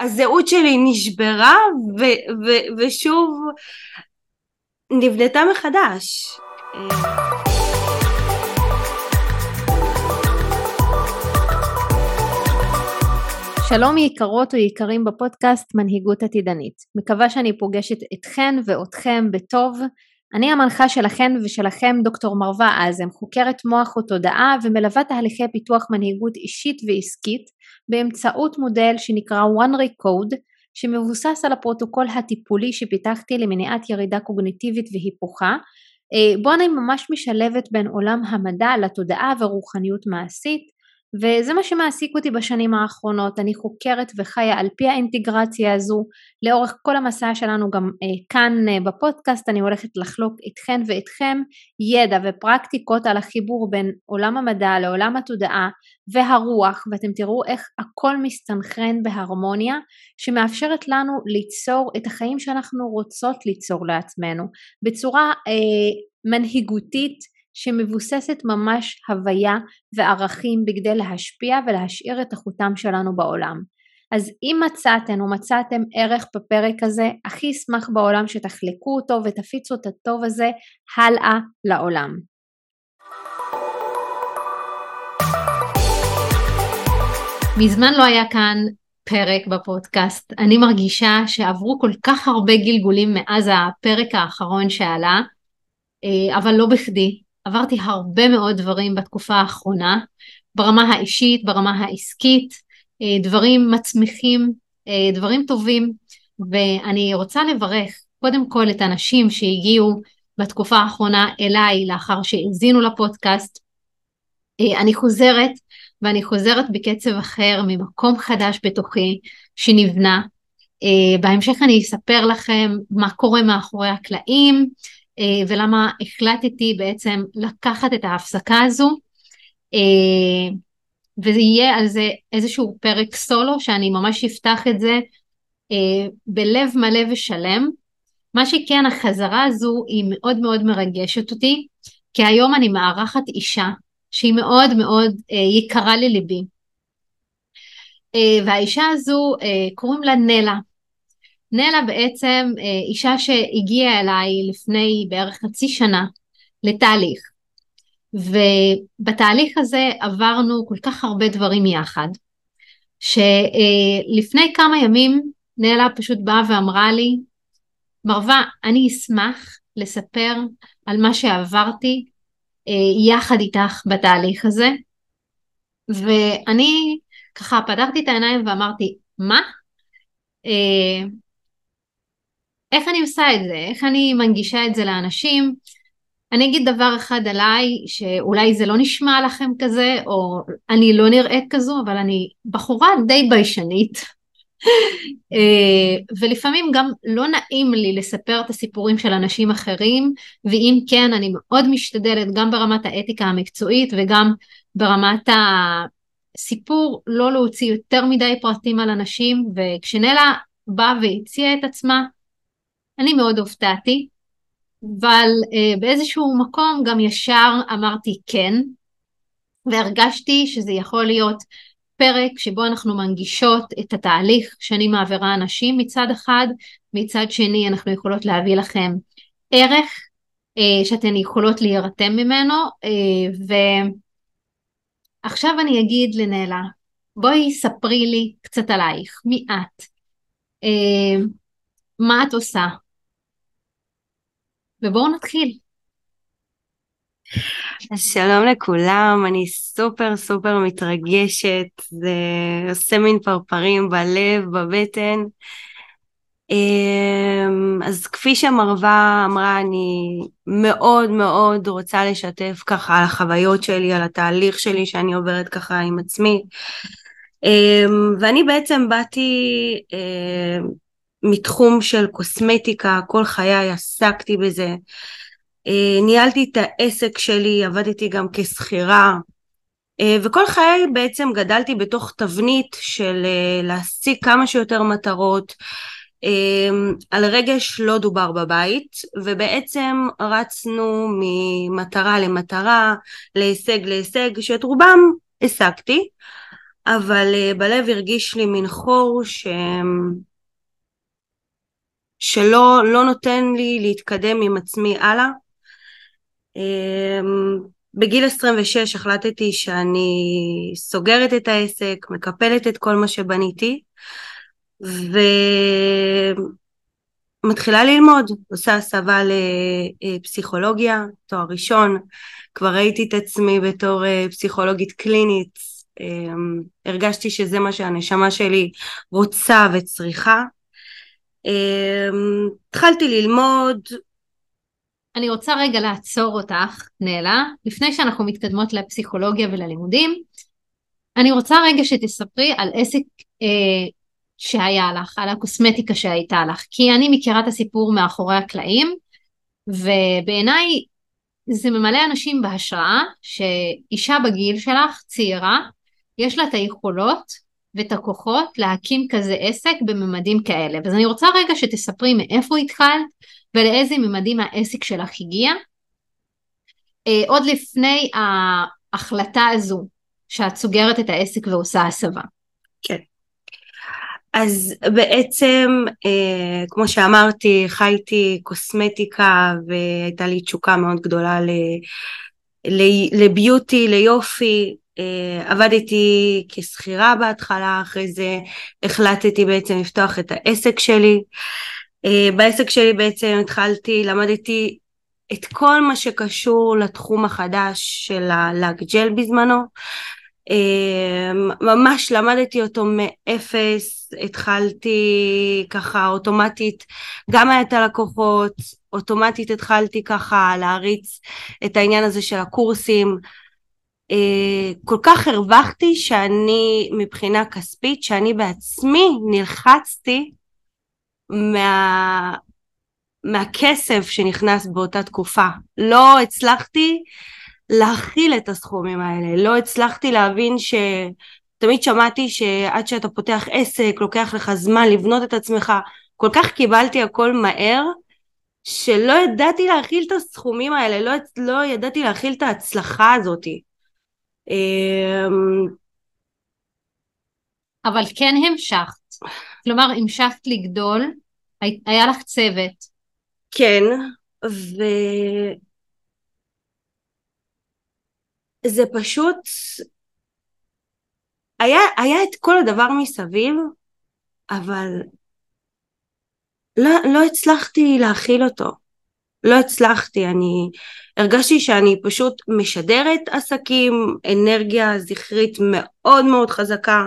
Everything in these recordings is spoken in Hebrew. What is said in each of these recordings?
הזהות שלי נשברה ו- ו- ושוב נבנתה מחדש. שלום יקרות או יקרים בפודקאסט מנהיגות עתידנית. מקווה שאני פוגשת אתכן ואותכם בטוב. אני המנחה שלכן ושלכם דוקטור מרווה אזם, חוקרת מוח ותודעה ומלווה תהליכי פיתוח מנהיגות אישית ועסקית באמצעות מודל שנקרא One Recode שמבוסס על הפרוטוקול הטיפולי שפיתחתי למניעת ירידה קוגניטיבית והיפוכה. אה, בו אני ממש משלבת בין עולם המדע לתודעה ורוחניות מעשית וזה מה שמעסיק אותי בשנים האחרונות, אני חוקרת וחיה על פי האינטגרציה הזו, לאורך כל המסע שלנו גם אה, כאן אה, בפודקאסט אני הולכת לחלוק איתכן ואיתכם ידע ופרקטיקות על החיבור בין עולם המדע לעולם התודעה והרוח ואתם תראו איך הכל מסתנכרן בהרמוניה שמאפשרת לנו ליצור את החיים שאנחנו רוצות ליצור לעצמנו. בצורה אה, מנהיגותית שמבוססת ממש הוויה וערכים בכדי להשפיע ולהשאיר את החותם שלנו בעולם. אז אם מצאתן או מצאתם ערך בפרק הזה, הכי אשמח בעולם שתחלקו אותו ותפיצו את הטוב הזה הלאה לעולם. מזמן לא היה כאן פרק בפודקאסט. אני מרגישה שעברו כל כך הרבה גלגולים מאז הפרק האחרון שעלה, אה, אבל לא בכדי. עברתי הרבה מאוד דברים בתקופה האחרונה, ברמה האישית, ברמה העסקית, אה, דברים מצמיחים, אה, דברים טובים, ואני רוצה לברך קודם כל את הנשים שהגיעו בתקופה האחרונה אליי לאחר שהאזינו לפודקאסט. אה, אני חוזרת, ואני חוזרת בקצב אחר, ממקום חדש בתוכי שנבנה. בהמשך אני אספר לכם מה קורה מאחורי הקלעים, ולמה החלטתי בעצם לקחת את ההפסקה הזו אה, וזה יהיה על זה איזשהו פרק סולו שאני ממש אפתח את זה אה, בלב מלא ושלם. מה שכן החזרה הזו היא מאוד מאוד מרגשת אותי כי היום אני מארחת אישה שהיא מאוד מאוד יקרה לליבי והאישה הזו קוראים לה נלה נלה בעצם אה, אישה שהגיעה אליי לפני בערך חצי שנה לתהליך ובתהליך הזה עברנו כל כך הרבה דברים יחד שלפני כמה ימים נלה פשוט באה ואמרה לי מרווה אני אשמח לספר על מה שעברתי אה, יחד איתך בתהליך הזה ואני ככה פתחתי את העיניים ואמרתי מה? אה, איך אני עושה את זה? איך אני מנגישה את זה לאנשים? אני אגיד דבר אחד עליי, שאולי זה לא נשמע לכם כזה, או אני לא נראית כזו, אבל אני בחורה די ביישנית. אה, ולפעמים גם לא נעים לי לספר את הסיפורים של אנשים אחרים, ואם כן, אני מאוד משתדלת גם ברמת האתיקה המקצועית וגם ברמת הסיפור, לא להוציא יותר מדי פרטים על אנשים, וכשנלה באה והציעה את עצמה, אני מאוד הופתעתי, אבל uh, באיזשהו מקום גם ישר אמרתי כן, והרגשתי שזה יכול להיות פרק שבו אנחנו מנגישות את התהליך שאני מעבירה אנשים מצד אחד, מצד שני אנחנו יכולות להביא לכם ערך uh, שאתן יכולות להירתם ממנו, uh, ועכשיו אני אגיד לנאלה, בואי ספרי לי קצת עלייך, מי את? Uh, מה את עושה? ובואו נתחיל. שלום לכולם, אני סופר סופר מתרגשת, זה עושה מין פרפרים בלב, בבטן. אמ, אז כפי שמרווה אמרה, אני מאוד מאוד רוצה לשתף ככה על החוויות שלי, על התהליך שלי שאני עוברת ככה עם עצמי. אמ, ואני בעצם באתי אמ, מתחום של קוסמטיקה, כל חיי עסקתי בזה. אה, ניהלתי את העסק שלי, עבדתי גם כשכירה, אה, וכל חיי בעצם גדלתי בתוך תבנית של אה, להשיג כמה שיותר מטרות. על רגש לא דובר בבית, ובעצם רצנו ממטרה למטרה, להישג להישג, שאת רובם השגתי. אבל בלב הרגיש לי מין חור ש... שלא לא נותן לי להתקדם עם עצמי הלאה. אמ, בגיל 26 החלטתי שאני סוגרת את העסק, מקפלת את כל מה שבניתי ומתחילה ללמוד, עושה הסבה לפסיכולוגיה, תואר ראשון, כבר ראיתי את עצמי בתור אה, פסיכולוגית קלינית, אמ, הרגשתי שזה מה שהנשמה שלי רוצה וצריכה. אמ, התחלתי ללמוד. אני רוצה רגע לעצור אותך, נאלה, לפני שאנחנו מתקדמות לפסיכולוגיה וללימודים. אני רוצה רגע שתספרי על עסק אה, שהיה לך, על הקוסמטיקה שהייתה לך, כי אני מכירה את הסיפור מאחורי הקלעים, ובעיניי זה ממלא אנשים בהשראה שאישה בגיל שלך, צעירה, יש לה את היכולות ואת הכוחות להקים כזה עסק בממדים כאלה. אז אני רוצה רגע שתספרי מאיפה התחלת ולאיזה ממדים העסק שלך הגיע. אה, עוד לפני ההחלטה הזו שאת סוגרת את העסק ועושה הסבה. כן. אז בעצם, אה, כמו שאמרתי, חייתי קוסמטיקה והייתה לי תשוקה מאוד גדולה ל, ל, לביוטי, ליופי, עבדתי כשכירה בהתחלה, אחרי זה החלטתי בעצם לפתוח את העסק שלי. אה, בעסק שלי בעצם התחלתי, למדתי את כל מה שקשור לתחום החדש של הלאג ג'ל בזמנו. אה, ממש למדתי אותו מאפס, התחלתי ככה אוטומטית, גם היה את הלקוחות, אוטומטית התחלתי ככה להריץ את העניין הזה של הקורסים, אה, כל כך הרווחתי שאני מבחינה כספית שאני בעצמי נלחצתי מה, מהכסף שנכנס באותה תקופה. לא הצלחתי להכיל את הסכומים האלה. לא הצלחתי להבין ש... תמיד שמעתי שעד שאתה פותח עסק לוקח לך זמן לבנות את עצמך. כל כך קיבלתי הכל מהר שלא ידעתי להכיל את הסכומים האלה. לא, לא ידעתי להכיל את ההצלחה הזאתי אבל כן המשכת. כלומר, המשכת לגדול, היה לך צוות. כן, וזה פשוט... היה, היה את כל הדבר מסביב, אבל לא, לא הצלחתי להכיל אותו. לא הצלחתי, אני הרגשתי שאני פשוט משדרת עסקים, אנרגיה זכרית מאוד מאוד חזקה.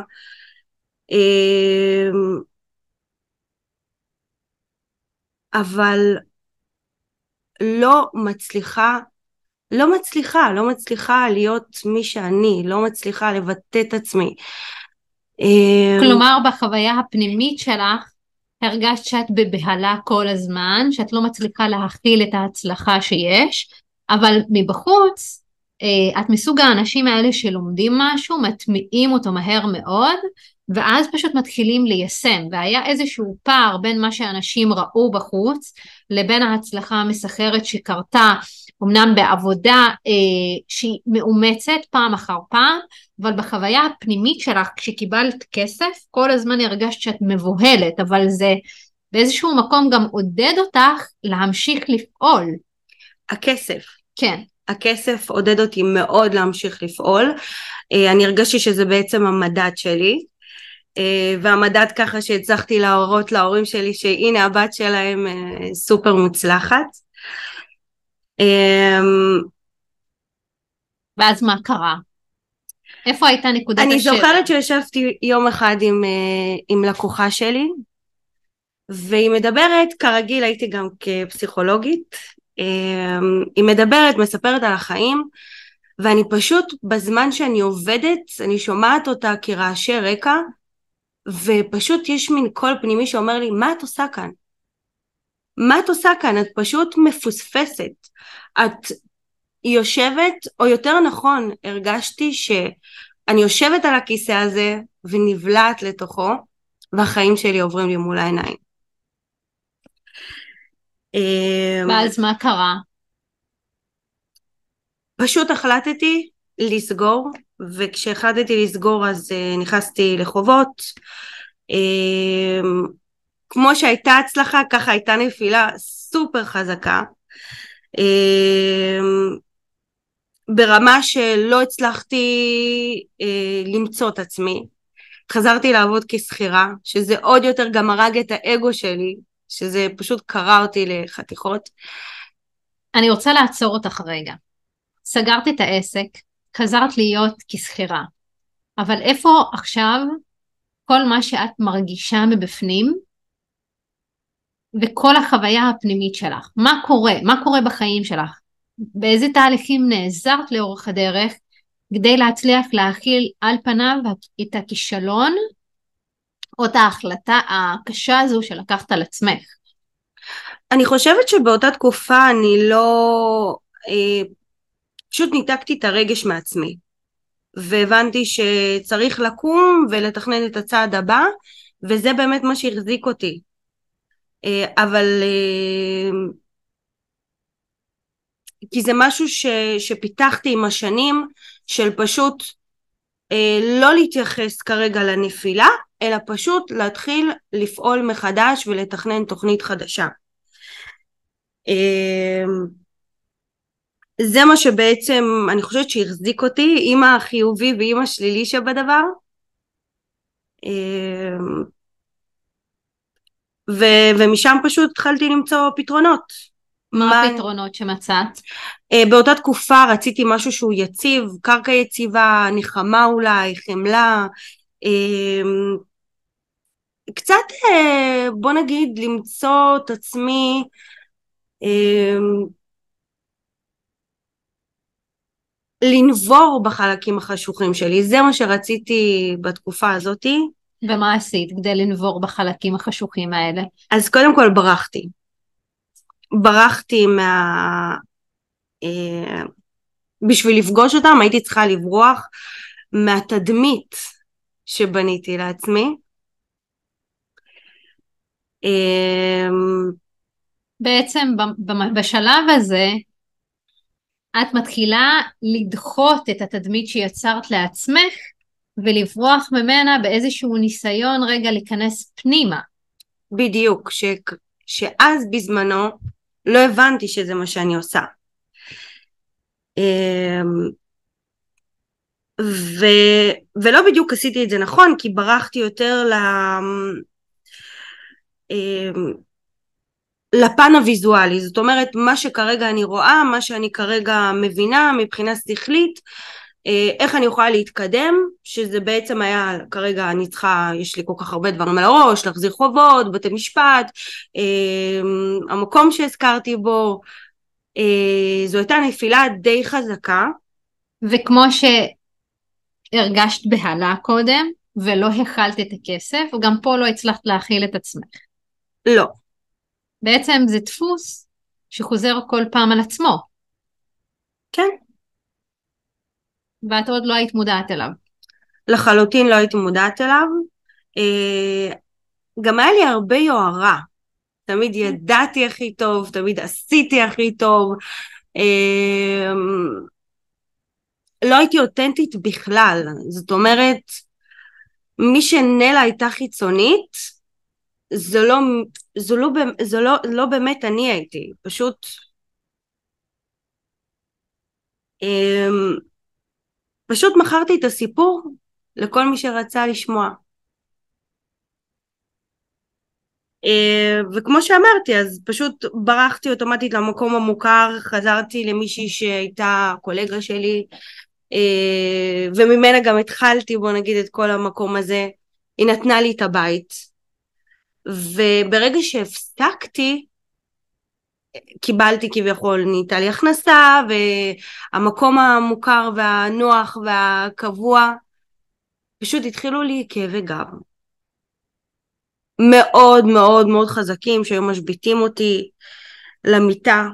אמ, אבל לא מצליחה, לא מצליחה, לא מצליחה להיות מי שאני, לא מצליחה לבטא את עצמי. אמ, כלומר בחוויה הפנימית שלך הרגשת שאת בבהלה כל הזמן, שאת לא מצליחה להכיל את ההצלחה שיש, אבל מבחוץ אה, את מסוג האנשים האלה שלומדים משהו, מטמיעים אותו מהר מאוד, ואז פשוט מתחילים ליישם, והיה איזשהו פער בין מה שאנשים ראו בחוץ לבין ההצלחה המסחרת שקרתה אמנם בעבודה אה, שהיא מאומצת פעם אחר פעם, אבל בחוויה הפנימית שלך כשקיבלת כסף כל הזמן הרגשת שאת מבוהלת, אבל זה באיזשהו מקום גם עודד אותך להמשיך לפעול. הכסף. כן. הכסף עודד אותי מאוד להמשיך לפעול. אה, אני הרגשתי שזה בעצם המדד שלי. אה, והמדד ככה שהצלחתי להורות להורים שלי שהנה הבת שלהם אה, סופר מוצלחת. ואז מה קרה? איפה הייתה נקודת השאלה? אני זוכרת שישבתי יום אחד עם, עם לקוחה שלי והיא מדברת, כרגיל הייתי גם כפסיכולוגית, אמ, היא מדברת, מספרת על החיים, ואני פשוט, בזמן שאני עובדת, אני שומעת אותה כרעשי רקע, ופשוט יש מין קול פנימי שאומר לי, מה את עושה כאן? מה את עושה כאן? את פשוט מפוספסת. את יושבת, או יותר נכון, הרגשתי שאני יושבת על הכיסא הזה ונבלעת לתוכו, והחיים שלי עוברים לי מול העיניים. אמ, ואז מה קרה? פשוט החלטתי לסגור, וכשהחלטתי לסגור אז uh, נכנסתי לחובות. כמו שהייתה הצלחה, ככה הייתה נפילה סופר חזקה. Uh, ברמה שלא הצלחתי uh, למצוא את עצמי. חזרתי לעבוד כשכירה, שזה עוד יותר גם הרג את האגו שלי, שזה פשוט קרע אותי לחתיכות. אני רוצה לעצור אותך רגע. סגרת את העסק, חזרת להיות כשכירה, אבל איפה עכשיו כל מה שאת מרגישה מבפנים וכל החוויה הפנימית שלך? מה קורה? מה קורה בחיים שלך? באיזה תהליכים נעזרת לאורך הדרך כדי להצליח להכיל על פניו את הכישלון או את ההחלטה הקשה הזו שלקחת על עצמך? אני חושבת שבאותה תקופה אני לא... אה, פשוט ניתקתי את הרגש מעצמי. והבנתי שצריך לקום ולתכנן את הצעד הבא, וזה באמת מה שהחזיק אותי. אה, אבל... אה, כי זה משהו ש, שפיתחתי עם השנים, של פשוט אה, לא להתייחס כרגע לנפילה, אלא פשוט להתחיל לפעול מחדש ולתכנן תוכנית חדשה. זה מה שבעצם אני חושבת שהחזיק אותי עם החיובי ועם השלילי שבדבר. ו- ומשם פשוט התחלתי למצוא פתרונות. מה, הפתרונות שמצאת? אה, באותה תקופה רציתי משהו שהוא יציב, קרקע יציבה, נחמה אולי, חמלה. אה, קצת בוא נגיד למצוא את עצמי לנבור בחלקים החשוכים שלי, זה מה שרציתי בתקופה הזאתי. ומה עשית כדי לנבור בחלקים החשוכים האלה? אז קודם כל ברחתי. ברחתי מה... אה, בשביל לפגוש אותם הייתי צריכה לברוח מהתדמית שבניתי לעצמי. אה, בעצם בשלב הזה את מתחילה לדחות את התדמית שיצרת לעצמך ולברוח ממנה באיזשהו ניסיון רגע להיכנס פנימה. בדיוק, ש... שאז בזמנו לא הבנתי שזה מה שאני עושה. אמ, ו... ולא בדיוק עשיתי את זה נכון, כי ברחתי יותר ל... אמ, לפן הוויזואלי, זאת אומרת מה שכרגע אני רואה, מה שאני כרגע מבינה מבחינה שכלית, איך אני יכולה להתקדם, שזה בעצם היה כרגע אני צריכה, יש לי כל כך הרבה דברים על הראש, להחזיר חובות, בתי משפט, אה, המקום שהזכרתי בו, אה, זו הייתה נפילה די חזקה. וכמו שהרגשת בהלה קודם, ולא הכלת את הכסף, גם פה לא הצלחת להכיל את עצמך. לא. בעצם זה דפוס שחוזר כל פעם על עצמו. כן. ואת עוד לא היית מודעת אליו. לחלוטין לא הייתי מודעת אליו. אה, גם היה לי הרבה יוהרה. תמיד כן. ידעתי הכי טוב, תמיד עשיתי הכי טוב. אה, לא הייתי אותנטית בכלל. זאת אומרת, מי שנלה הייתה חיצונית, זו לא, זו לא, זו לא, לא באמת אני הייתי, פשוט אמ, פשוט מכרתי את הסיפור לכל מי שרצה לשמוע. אה, וכמו שאמרתי אז פשוט ברחתי אוטומטית למקום המוכר, חזרתי למישהי שהייתה קולגה שלי אה, וממנה גם התחלתי בוא נגיד את כל המקום הזה, היא נתנה לי את הבית וברגע שהפסקתי קיבלתי כביכול, נהייתה לי הכנסה והמקום המוכר והנוח והקבוע פשוט התחילו לי כאבי גב. מאוד מאוד מאוד חזקים שהיו משביתים אותי למיטה.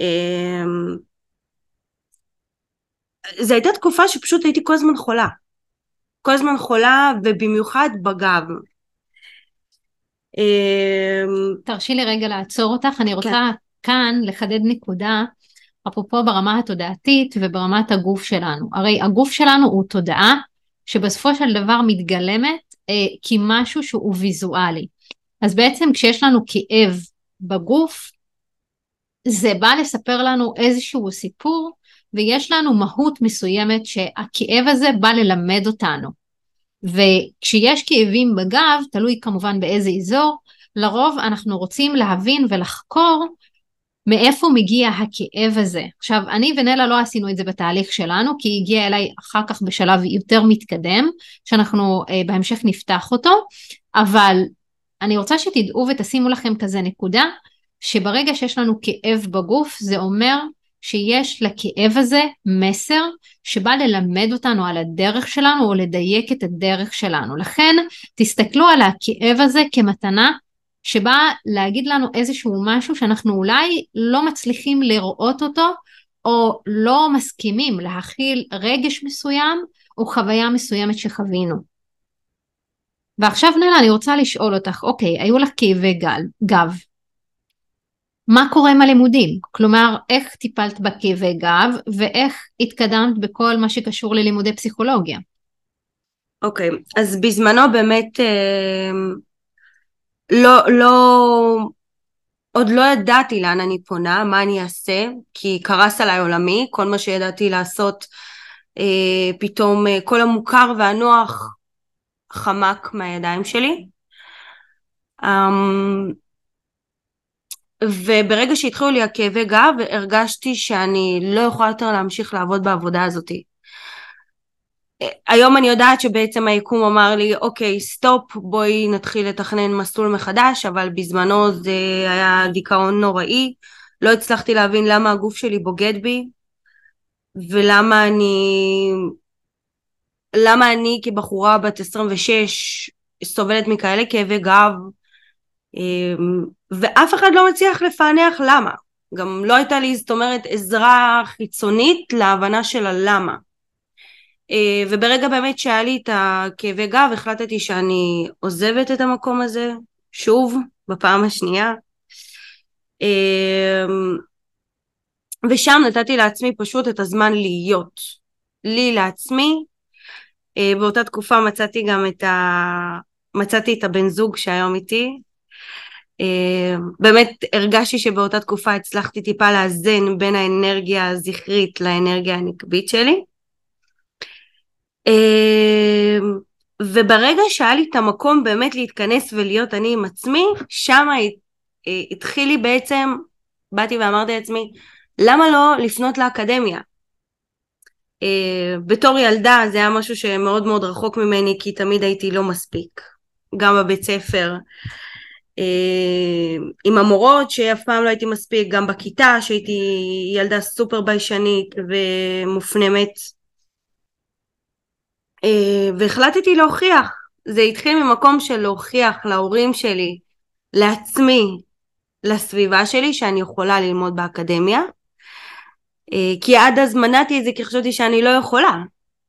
אמ, זו הייתה תקופה שפשוט הייתי כל הזמן חולה. כל הזמן חולה ובמיוחד בגב תרשי לי רגע לעצור אותך, אני רוצה כן. כאן לחדד נקודה. אפרופו ברמה התודעתית וברמת הגוף שלנו. הרי הגוף שלנו הוא תודעה שבסופו של דבר מתגלמת אה, כמשהו שהוא ויזואלי. אז בעצם כשיש לנו כאב בגוף, זה בא לספר לנו איזשהו סיפור ויש לנו מהות מסוימת שהכאב הזה בא ללמד אותנו. וכשיש כאבים בגב, תלוי כמובן באיזה אזור, לרוב אנחנו רוצים להבין ולחקור מאיפה מגיע הכאב הזה. עכשיו, אני ונלה לא עשינו את זה בתהליך שלנו, כי היא הגיעה אליי אחר כך בשלב יותר מתקדם, שאנחנו אה, בהמשך נפתח אותו, אבל אני רוצה שתדעו ותשימו לכם כזה נקודה, שברגע שיש לנו כאב בגוף, זה אומר שיש לכאב הזה מסר שבא ללמד אותנו על הדרך שלנו או לדייק את הדרך שלנו. לכן תסתכלו על הכאב הזה כמתנה שבא להגיד לנו איזשהו משהו שאנחנו אולי לא מצליחים לראות אותו או לא מסכימים להכיל רגש מסוים או חוויה מסוימת שחווינו. ועכשיו נלה אני רוצה לשאול אותך, אוקיי, היו לך כאבי גל, גב, מה קורה עם הלימודים? כלומר, איך טיפלת בכאבי גב ואיך התקדמת בכל מה שקשור ללימודי פסיכולוגיה? אוקיי, okay, אז בזמנו באמת אה, לא, לא, עוד לא ידעתי לאן אני פונה, מה אני אעשה, כי קרס עליי עולמי, כל מה שידעתי לעשות, אה, פתאום אה, כל המוכר והנוח חמק מהידיים שלי. Um, וברגע שהתחילו לי הכאבי גב הרגשתי שאני לא יכולה יותר להמשיך לעבוד בעבודה הזאת. היום אני יודעת שבעצם היקום אמר לי אוקיי סטופ בואי נתחיל לתכנן מסלול מחדש אבל בזמנו זה היה דיכאון נוראי לא הצלחתי להבין למה הגוף שלי בוגד בי ולמה אני למה אני כבחורה בת 26 סובלת מכאלה כאבי גב אמ, ואף אחד לא מצליח לפענח למה. גם לא הייתה לי, זאת אומרת, עזרה חיצונית להבנה של הלמה. אה, וברגע באמת שהיה לי את הכאבי גב, החלטתי שאני עוזבת את המקום הזה, שוב, בפעם השנייה. אמ, ושם נתתי לעצמי פשוט את הזמן להיות. לי לעצמי. אה, באותה תקופה מצאתי גם את ה... מצאתי את הבן זוג שהיום איתי, אה, באמת הרגשתי שבאותה תקופה הצלחתי טיפה לאזן בין האנרגיה הזכרית לאנרגיה הנקבית שלי. אה, וברגע שהיה לי את המקום באמת להתכנס ולהיות אני עם עצמי, שם אה, התחיל לי בעצם, באתי ואמרתי לעצמי, למה לא לפנות לאקדמיה? בתור ילדה זה היה משהו שמאוד מאוד רחוק ממני כי תמיד הייתי לא מספיק, גם בבית ספר. אה, עם המורות שאף פעם לא הייתי מספיק, גם בכיתה שהייתי ילדה סופר ביישנית ומופנמת. אה, והחלטתי להוכיח, זה התחיל ממקום של להוכיח להורים שלי, לעצמי, לסביבה שלי שאני יכולה ללמוד באקדמיה. אה, כי עד אז מנעתי את זה כי חשבתי שאני לא יכולה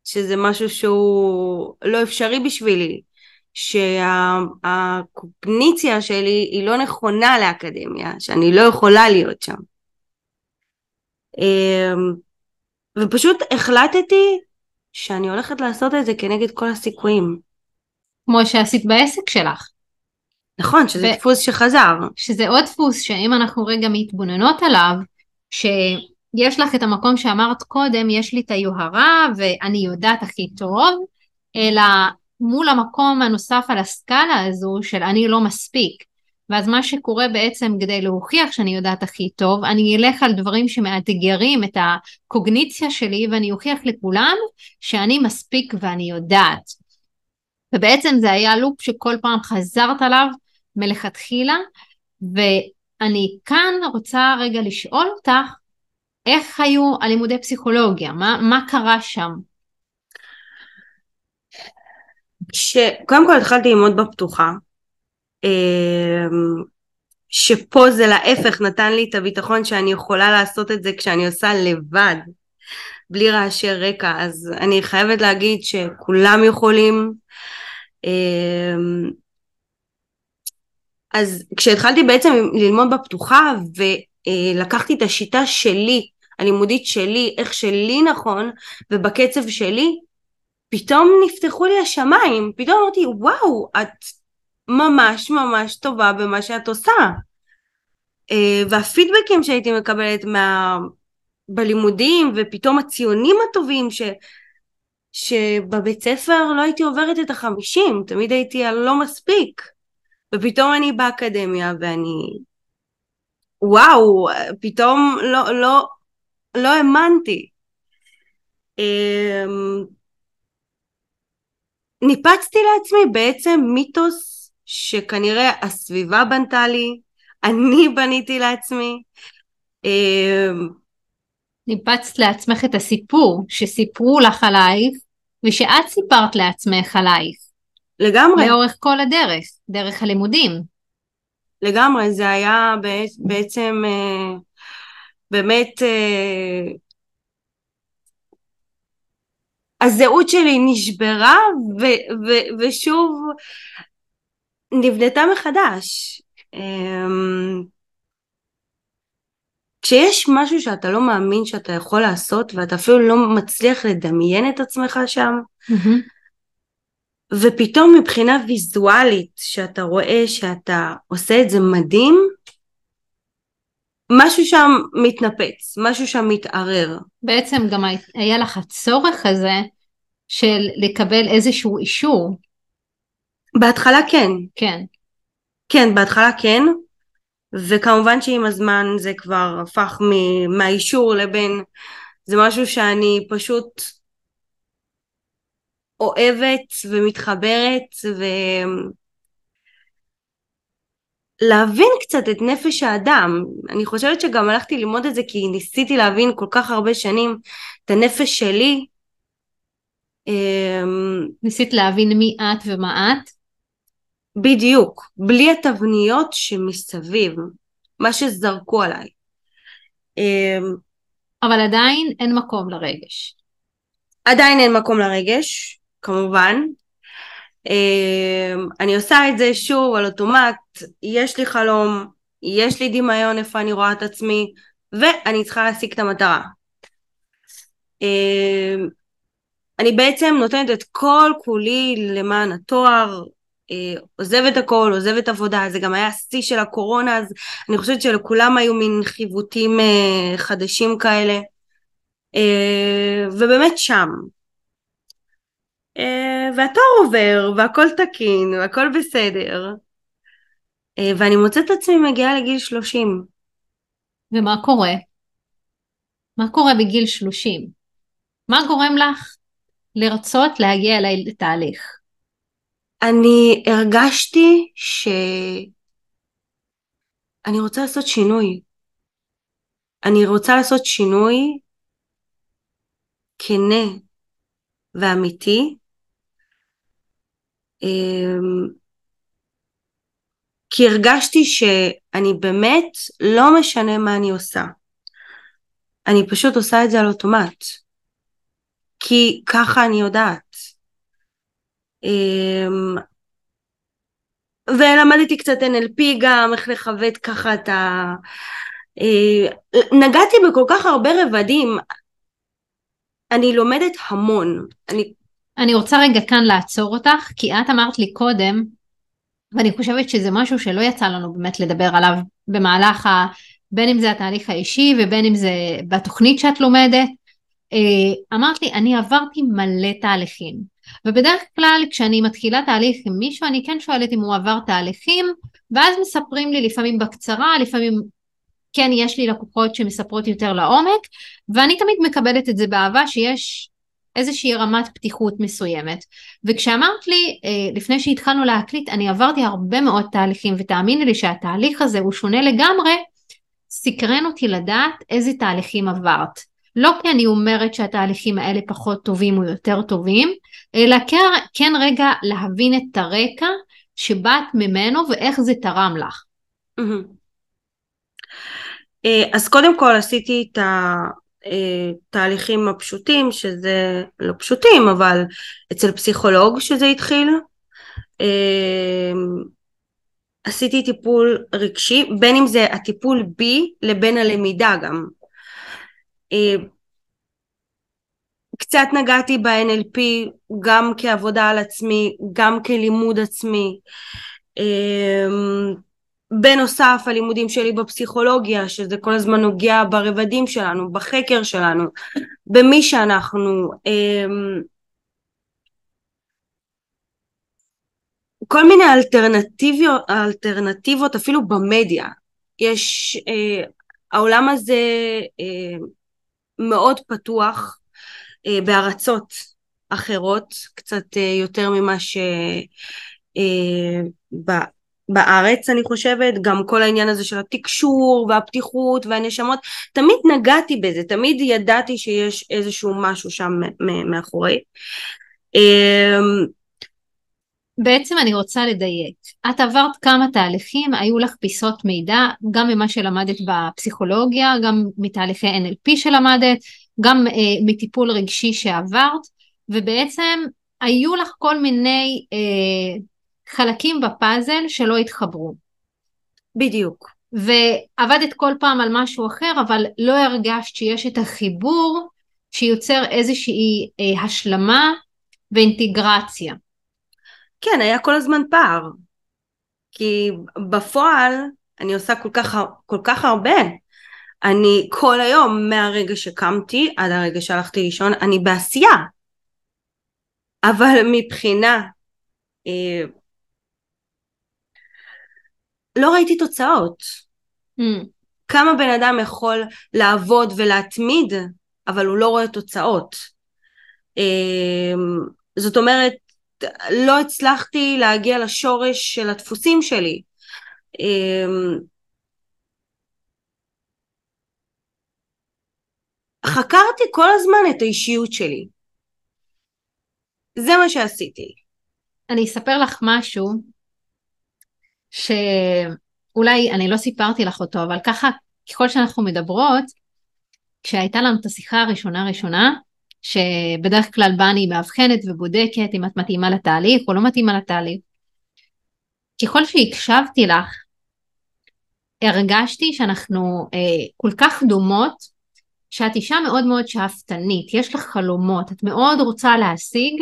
שזה משהו שהוא לא אפשרי בשבילי שהקוגניציה שלי היא לא נכונה לאקדמיה, שאני לא יכולה להיות שם. אמ, ופשוט החלטתי שאני הולכת לעשות את זה כנגד כל הסיכויים. כמו שעשית בעסק שלך. נכון, שזה ו... דפוס שחזר. שזה עוד דפוס שאם אנחנו רגע מתבוננות עליו, שיש לך את המקום שאמרת קודם, יש לי את היוהרה ואני יודעת הכי טוב, אלא מול המקום הנוסף על הסקאלה הזו של אני לא מספיק. ואז מה שקורה בעצם כדי להוכיח שאני יודעת הכי טוב, אני אלך על דברים שמאתגרים את הקוגניציה שלי ואני אוכיח לכולם שאני מספיק ואני יודעת. ובעצם זה היה לופ שכל פעם חזרת עליו מלכתחילה, ואני כאן רוצה רגע לשאול אותך, איך היו הלימודי פסיכולוגיה? מה, מה קרה שם? שקודם כל התחלתי ללמוד בפתוחה, אמ, שפה זה להפך נתן לי את הביטחון שאני יכולה לעשות את זה כשאני עושה לבד, בלי רעשי רקע, אז אני חייבת להגיד שכולם יכולים. אמ, אז כשהתחלתי בעצם ללמוד בפתוחה ולקחתי את השיטה שלי הלימודית שלי, איך שלי נכון, ובקצב שלי, פתאום נפתחו לי השמיים, פתאום אמרתי, וואו, את ממש ממש טובה במה שאת עושה. אה, והפידבקים שהייתי מקבלת מה... בלימודים, ופתאום הציונים הטובים, ש... שבבית ספר לא הייתי עוברת את החמישים, תמיד הייתי על לא מספיק. ופתאום אני באקדמיה ואני... וואו, פתאום לא, לא, לא האמנתי. אמ, ניפצתי לעצמי בעצם מיתוס שכנראה הסביבה בנתה לי, אני בניתי לעצמי. אמ, ניפצת לעצמך את הסיפור שסיפרו לך עלייך ושאת סיפרת לעצמך עלייך. לגמרי. לאורך כל הדרך, דרך הלימודים. לגמרי, זה היה בעצם אה, באמת אה, הזהות שלי נשברה ו- ו- ושוב נבנתה מחדש. אמ, כשיש משהו שאתה לא מאמין שאתה יכול לעשות ואתה אפילו לא מצליח לדמיין את עצמך שם mm-hmm. ופתאום מבחינה ויזואלית שאתה רואה שאתה עושה את זה מדהים משהו שם מתנפץ, משהו שם מתערער. בעצם גם היה לך הצורך הזה של לקבל איזשהו אישור. בהתחלה כן. כן. כן, בהתחלה כן, וכמובן שעם הזמן זה כבר הפך מהאישור לבין זה משהו שאני פשוט אוהבת ומתחברת ולהבין קצת את נפש האדם. אני חושבת שגם הלכתי ללמוד את זה כי ניסיתי להבין כל כך הרבה שנים את הנפש שלי. אמ, ניסית להבין מי את ומה את? בדיוק, בלי התבניות שמסביב, מה שזרקו עליי. אמ, אבל עדיין אין מקום לרגש. עדיין אין מקום לרגש, כמובן. אמ, אני עושה את זה שוב על אוטומט, יש לי חלום, יש לי דמיון איפה אני רואה את עצמי, ואני צריכה להשיג את המטרה. אמ, אני בעצם נותנת את כל כולי למען התואר, אה, עוזבת הכל, עוזבת עבודה, זה גם היה השיא של הקורונה, אז אני חושבת שלכולם היו מין חיווטים אה, חדשים כאלה, אה, ובאמת שם. והתואר עובר, והכל תקין, והכל בסדר, ואני מוצאת את עצמי מגיעה לגיל 30. ומה קורה? מה קורה בגיל 30? מה גורם לך לרצות להגיע לתהליך? אני הרגשתי שאני רוצה לעשות שינוי. אני רוצה לעשות שינוי כנה ואמיתי, אמ, כי הרגשתי שאני באמת לא משנה מה אני עושה. אני פשוט עושה את זה על אוטומט. כי ככה אני יודעת. אמ, ולמדתי קצת NLP גם, איך לכבד ככה את ה... אה, נגעתי בכל כך הרבה רבדים, אני לומדת המון. אני... אני רוצה רגע כאן לעצור אותך, כי את אמרת לי קודם, ואני חושבת שזה משהו שלא יצא לנו באמת לדבר עליו במהלך ה... בין אם זה התהליך האישי ובין אם זה בתוכנית שאת לומדת. אה, אמרת לי, אני עברתי מלא תהליכים. ובדרך כלל כשאני מתחילה תהליך עם מישהו אני כן שואלת אם הוא עבר תהליכים ואז מספרים לי לפעמים בקצרה, לפעמים כן יש לי לקוחות שמספרות יותר לעומק ואני תמיד מקבלת את זה באהבה שיש איזושהי רמת פתיחות מסוימת. וכשאמרת לי אה, לפני שהתחלנו להקליט אני עברתי הרבה מאוד תהליכים ותאמיני לי שהתהליך הזה הוא שונה לגמרי סקרן אותי לדעת איזה תהליכים עברת. לא כי אני אומרת שהתהליכים האלה פחות טובים או יותר טובים, אלא כן רגע להבין את הרקע שבאת ממנו ואיך זה תרם לך. אה, אז קודם כל עשיתי את התהליכים הפשוטים, שזה לא פשוטים, אבל אצל פסיכולוג שזה התחיל. אה, עשיתי טיפול רגשי, בין אם זה הטיפול בי לבין הלמידה גם. קצת נגעתי ב-NLP גם כעבודה על עצמי, גם כלימוד עצמי. בנוסף הלימודים שלי בפסיכולוגיה שזה כל הזמן נוגע ברבדים שלנו, בחקר שלנו, במי שאנחנו. כל מיני אלטרנטיביות, אלטרנטיבות אפילו במדיה. יש, אה, העולם הזה אה, מאוד פתוח אה, בארצות אחרות, קצת אה, יותר ממה ש... אה, בארץ אני חושבת, גם כל העניין הזה של התקשור והפתיחות והנשמות, תמיד נגעתי בזה, תמיד ידעתי שיש איזשהו משהו שם מאחורי. בעצם אני רוצה לדייק, את עברת כמה תהליכים, היו לך פיסות מידע, גם ממה שלמדת בפסיכולוגיה, גם מתהליכי NLP שלמדת, גם אה, מטיפול רגשי שעברת, ובעצם היו לך כל מיני אה, חלקים בפאזל שלא התחברו. בדיוק. ועבדת כל פעם על משהו אחר, אבל לא הרגשת שיש את החיבור שיוצר איזושהי אה, השלמה ואינטגרציה. כן, היה כל הזמן פער. כי בפועל אני עושה כל כך, כל כך הרבה. אני כל היום, מהרגע שקמתי עד הרגע שהלכתי לישון, אני בעשייה. אבל מבחינה אה, לא ראיתי תוצאות. Mm. כמה בן אדם יכול לעבוד ולהתמיד, אבל הוא לא רואה תוצאות. אה, זאת אומרת, לא הצלחתי להגיע לשורש של הדפוסים שלי. אמ, חקרתי כל הזמן את האישיות שלי. זה מה שעשיתי. אני אספר לך משהו שאולי אני לא סיפרתי לך אותו, אבל ככה ככל שאנחנו מדברות, כשהייתה לנו את השיחה הראשונה ראשונה, שבדרך כלל בה אני מאבחנת ובודקת אם את מתאימה לתהליך או לא מתאימה לתהליך. ככל שהקשבתי לך, הרגשתי שאנחנו אה, כל כך דומות, שאת אישה מאוד מאוד שאפתנית, יש לך חלומות, את מאוד רוצה להשיג,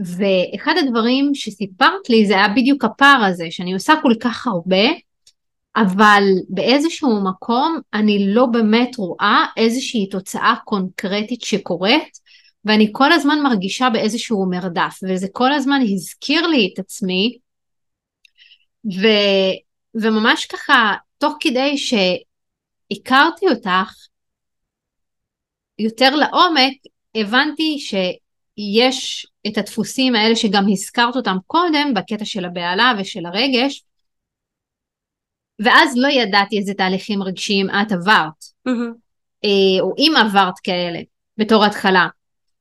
ואחד הדברים שסיפרת לי זה היה בדיוק הפער הזה, שאני עושה כל כך הרבה, אבל באיזשהו מקום אני לא באמת רואה איזושהי תוצאה קונקרטית שקורית ואני כל הזמן מרגישה באיזשהו מרדף וזה כל הזמן הזכיר לי את עצמי. ו, וממש ככה תוך כדי שהכרתי אותך יותר לעומק הבנתי שיש את הדפוסים האלה שגם הזכרת אותם קודם בקטע של הבהלה ושל הרגש ואז לא ידעתי איזה תהליכים רגשיים את עברת, mm-hmm. או אם עברת כאלה, בתור התחלה.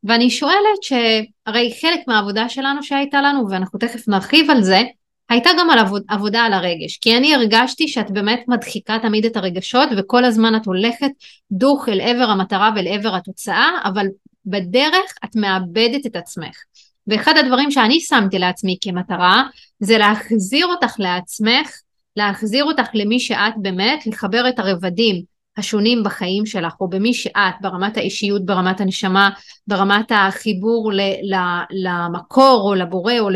ואני שואלת שהרי חלק מהעבודה שלנו שהייתה לנו, ואנחנו תכף נרחיב על זה, הייתה גם על עבוד, עבודה על הרגש, כי אני הרגשתי שאת באמת מדחיקה תמיד את הרגשות וכל הזמן את הולכת דוך אל עבר המטרה ואל עבר התוצאה, אבל בדרך את מאבדת את עצמך. ואחד הדברים שאני שמתי לעצמי כמטרה זה להחזיר אותך לעצמך להחזיר אותך למי שאת באמת, לחבר את הרבדים השונים בחיים שלך, או במי שאת, ברמת האישיות, ברמת הנשמה, ברמת החיבור ל- ל- למקור או לבורא או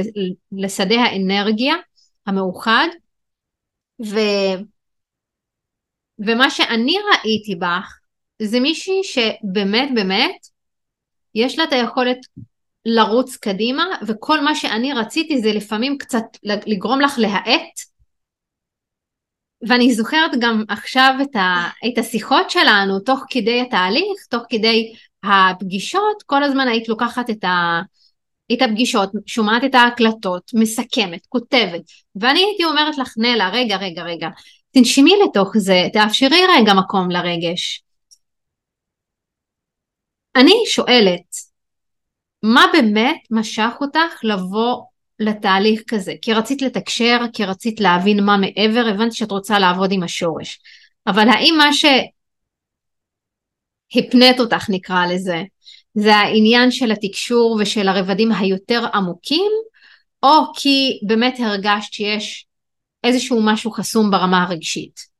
לשדה האנרגיה המאוחד. ו... ומה שאני ראיתי בך זה מישהי שבאמת באמת יש לה את היכולת לרוץ קדימה וכל מה שאני רציתי זה לפעמים קצת לגרום לך להאט ואני זוכרת גם עכשיו את, ה, את השיחות שלנו תוך כדי התהליך, תוך כדי הפגישות, כל הזמן היית לוקחת את, ה, את הפגישות, שומעת את ההקלטות, מסכמת, כותבת, ואני הייתי אומרת לך, נלה, רגע, רגע, רגע, תנשמי לתוך זה, תאפשרי רגע מקום לרגש. אני שואלת, מה באמת משך אותך לבוא לתהליך כזה? כי רצית לתקשר, כי רצית להבין מה מעבר, הבנתי שאת רוצה לעבוד עם השורש. אבל האם מה שהפנית אותך נקרא לזה, זה העניין של התקשור ושל הרבדים היותר עמוקים, או כי באמת הרגשת שיש איזשהו משהו חסום ברמה הרגשית?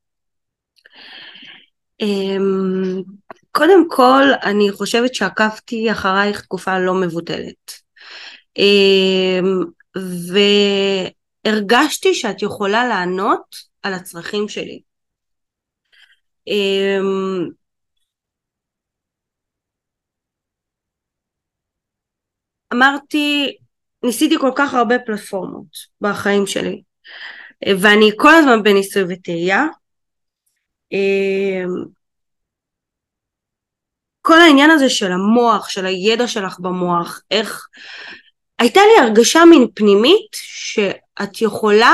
אמ, קודם כל, אני חושבת שעקבתי אחרייך תקופה לא מבוטלת. אמ, והרגשתי שאת יכולה לענות על הצרכים שלי. אמ, אמרתי, ניסיתי כל כך הרבה פלטפורמות בחיים שלי, ואני כל הזמן בניסוי וטעייה. כל העניין הזה של המוח, של הידע שלך במוח, איך... הייתה לי הרגשה מין פנימית שאת יכולה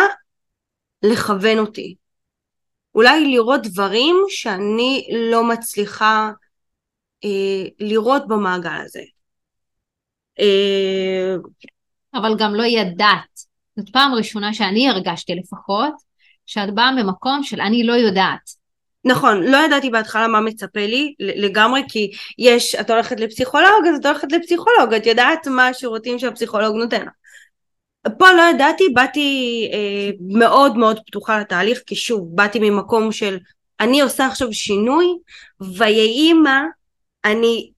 לכוון אותי. אולי לראות דברים שאני לא מצליחה אה, לראות במעגל הזה. אה... אבל גם לא ידעת. זאת פעם ראשונה שאני הרגשתי לפחות, שאת באה ממקום של אני לא יודעת. נכון, לא ידעתי בהתחלה מה מצפה לי לגמרי כי יש, את הולכת לפסיכולוג אז את הולכת לפסיכולוג, את יודעת מה השירותים שהפסיכולוג נותן. פה לא ידעתי, באתי אה, מאוד מאוד פתוחה לתהליך כי שוב, באתי ממקום של אני עושה עכשיו שינוי ויהי מה, אני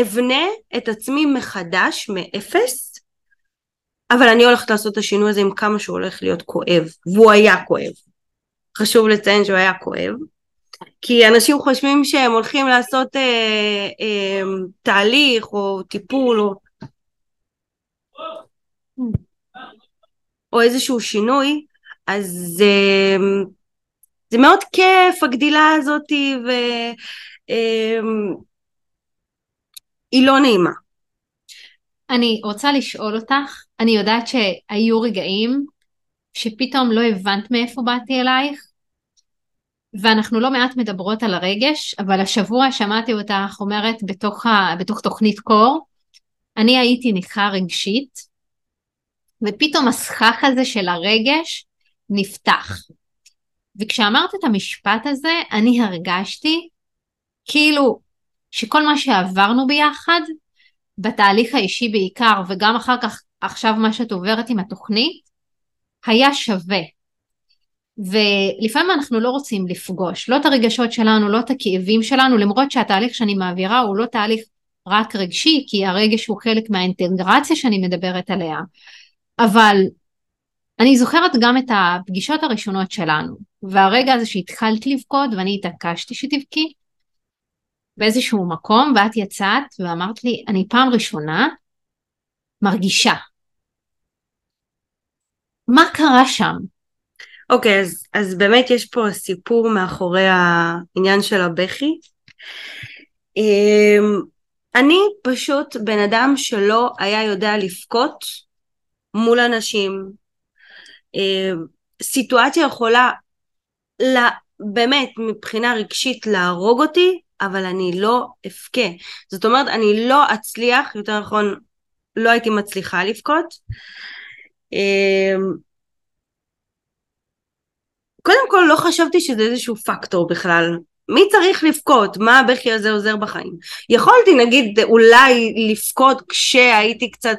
אבנה את עצמי מחדש מאפס אבל אני הולכת לעשות את השינוי הזה עם כמה שהוא הולך להיות כואב והוא היה כואב חשוב לציין שהוא היה כואב כי אנשים חושבים שהם הולכים לעשות אה, אה, תהליך או טיפול או, או איזשהו שינוי אז אה, זה מאוד כיף הגדילה הזאתי והיא אה, לא נעימה. אני רוצה לשאול אותך, אני יודעת שהיו רגעים שפתאום לא הבנת מאיפה באתי אלייך, ואנחנו לא מעט מדברות על הרגש, אבל השבוע שמעתי אותך אומרת בתוך, ה, בתוך תוכנית קור, אני הייתי נכה רגשית, ופתאום הסכך הזה של הרגש נפתח. וכשאמרת את המשפט הזה, אני הרגשתי כאילו שכל מה שעברנו ביחד, בתהליך האישי בעיקר, וגם אחר כך עכשיו מה שאת עוברת עם התוכנית, היה שווה. ולפעמים אנחנו לא רוצים לפגוש, לא את הרגשות שלנו, לא את הכאבים שלנו, למרות שהתהליך שאני מעבירה הוא לא תהליך רק רגשי, כי הרגש הוא חלק מהאינטגרציה שאני מדברת עליה, אבל אני זוכרת גם את הפגישות הראשונות שלנו, והרגע הזה שהתחלת לבכות ואני התעקשתי שתבכי, באיזשהו מקום, ואת יצאת ואמרת לי, אני פעם ראשונה מרגישה. מה קרה שם? אוקיי, okay, אז, אז באמת יש פה סיפור מאחורי העניין של הבכי. אמ, אני פשוט בן אדם שלא היה יודע לבכות מול אנשים. אמ, סיטואציה יכולה לה, באמת מבחינה רגשית להרוג אותי, אבל אני לא אבכה. זאת אומרת, אני לא אצליח, יותר נכון, לא הייתי מצליחה לבכות. אמ, קודם כל לא חשבתי שזה איזשהו פקטור בכלל. מי צריך לבכות? מה הבכי הזה עוזר בחיים? יכולתי נגיד אולי לבכות כשהייתי קצת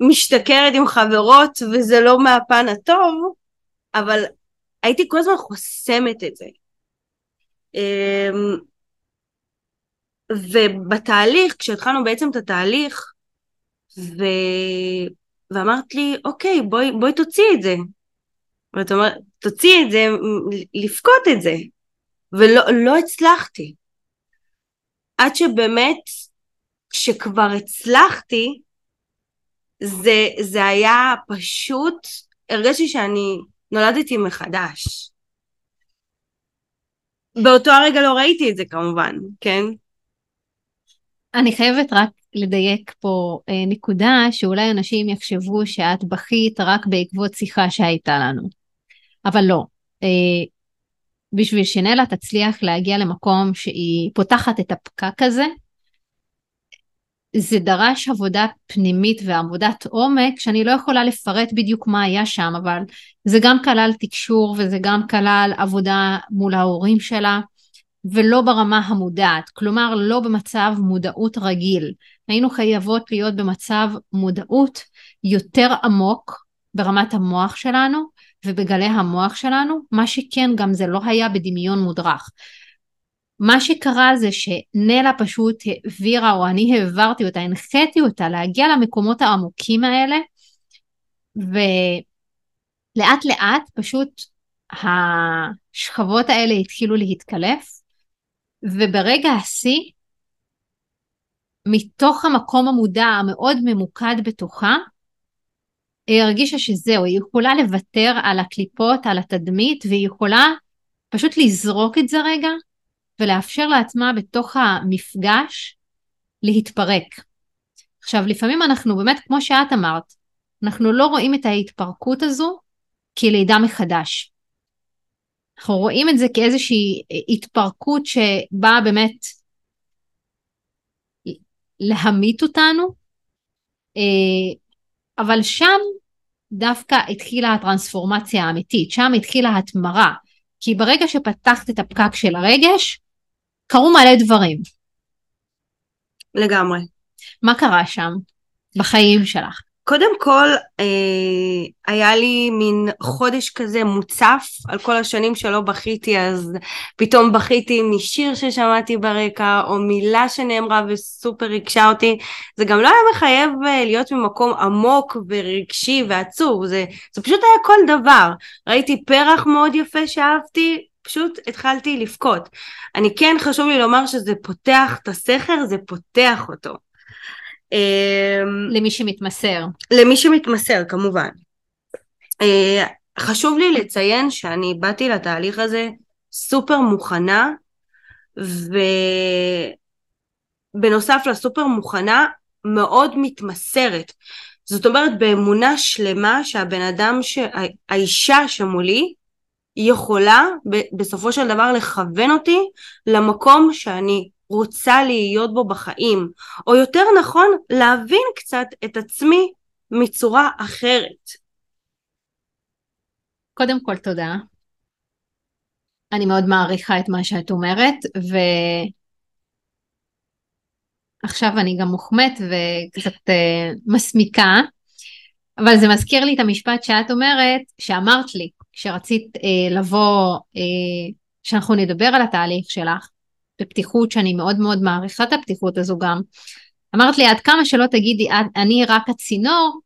משתכרת עם חברות וזה לא מהפן הטוב, אבל הייתי כל הזמן חוסמת את זה. אמ, ובתהליך, כשהתחלנו בעצם את התהליך, ו... ואמרת לי, אוקיי, בואי, בואי תוציאי את זה. ואת אומרת, תוציאי את זה, לבכות את זה. ולא לא הצלחתי. עד שבאמת, כשכבר הצלחתי, זה, זה היה פשוט, הרגשתי שאני נולדתי מחדש. באותו הרגע לא ראיתי את זה כמובן, כן? אני חייבת רק לדייק פה אה, נקודה שאולי אנשים יחשבו שאת בכית רק בעקבות שיחה שהייתה לנו, אבל לא. אה, בשביל שנלה תצליח להגיע למקום שהיא פותחת את הפקק הזה, זה דרש עבודה פנימית ועבודת עומק שאני לא יכולה לפרט בדיוק מה היה שם, אבל זה גם כלל תקשור וזה גם כלל עבודה מול ההורים שלה. ולא ברמה המודעת, כלומר לא במצב מודעות רגיל. היינו חייבות להיות במצב מודעות יותר עמוק ברמת המוח שלנו ובגלי המוח שלנו, מה שכן גם זה לא היה בדמיון מודרך. מה שקרה זה שנלה פשוט העבירה, או אני העברתי אותה, הנחיתי אותה להגיע למקומות העמוקים האלה, ולאט לאט פשוט השכבות האלה התחילו להתקלף, וברגע השיא, מתוך המקום המודע המאוד ממוקד בתוכה, היא הרגישה שזהו, היא יכולה לוותר על הקליפות, על התדמית, והיא יכולה פשוט לזרוק את זה רגע, ולאפשר לעצמה בתוך המפגש להתפרק. עכשיו, לפעמים אנחנו באמת, כמו שאת אמרת, אנחנו לא רואים את ההתפרקות הזו כלידה מחדש. אנחנו רואים את זה כאיזושהי התפרקות שבאה באמת להמית אותנו, אה, אבל שם דווקא התחילה הטרנספורמציה האמיתית, שם התחילה התמרה, כי ברגע שפתחת את הפקק של הרגש, קרו מלא דברים. לגמרי. מה קרה שם בחיים שלך? קודם כל, אה, היה לי מין חודש כזה מוצף על כל השנים שלא בכיתי, אז פתאום בכיתי משיר ששמעתי ברקע, או מילה שנאמרה וסופר ריגשה אותי. זה גם לא היה מחייב אה, להיות ממקום עמוק ורגשי ועצוב, זה, זה פשוט היה כל דבר. ראיתי פרח מאוד יפה שאהבתי, פשוט התחלתי לבכות. אני כן חשוב לי לומר שזה פותח את הסכר, זה פותח אותו. אמ, למי שמתמסר. למי שמתמסר כמובן. אה, חשוב לי לציין שאני באתי לתהליך הזה סופר מוכנה ובנוסף לסופר מוכנה מאוד מתמסרת. זאת אומרת באמונה שלמה שהבן אדם, האישה שמולי יכולה בסופו של דבר לכוון אותי למקום שאני רוצה להיות בו בחיים, או יותר נכון להבין קצת את עצמי מצורה אחרת. קודם כל תודה. אני מאוד מעריכה את מה שאת אומרת, ועכשיו אני גם מוחמאת וקצת uh, מסמיקה, אבל זה מזכיר לי את המשפט שאת אומרת, שאמרת לי, כשרצית uh, לבוא, uh, שאנחנו נדבר על התהליך שלך, בפתיחות שאני מאוד מאוד מעריכה את הפתיחות הזו גם. אמרת לי עד כמה שלא תגידי אני רק הצינור,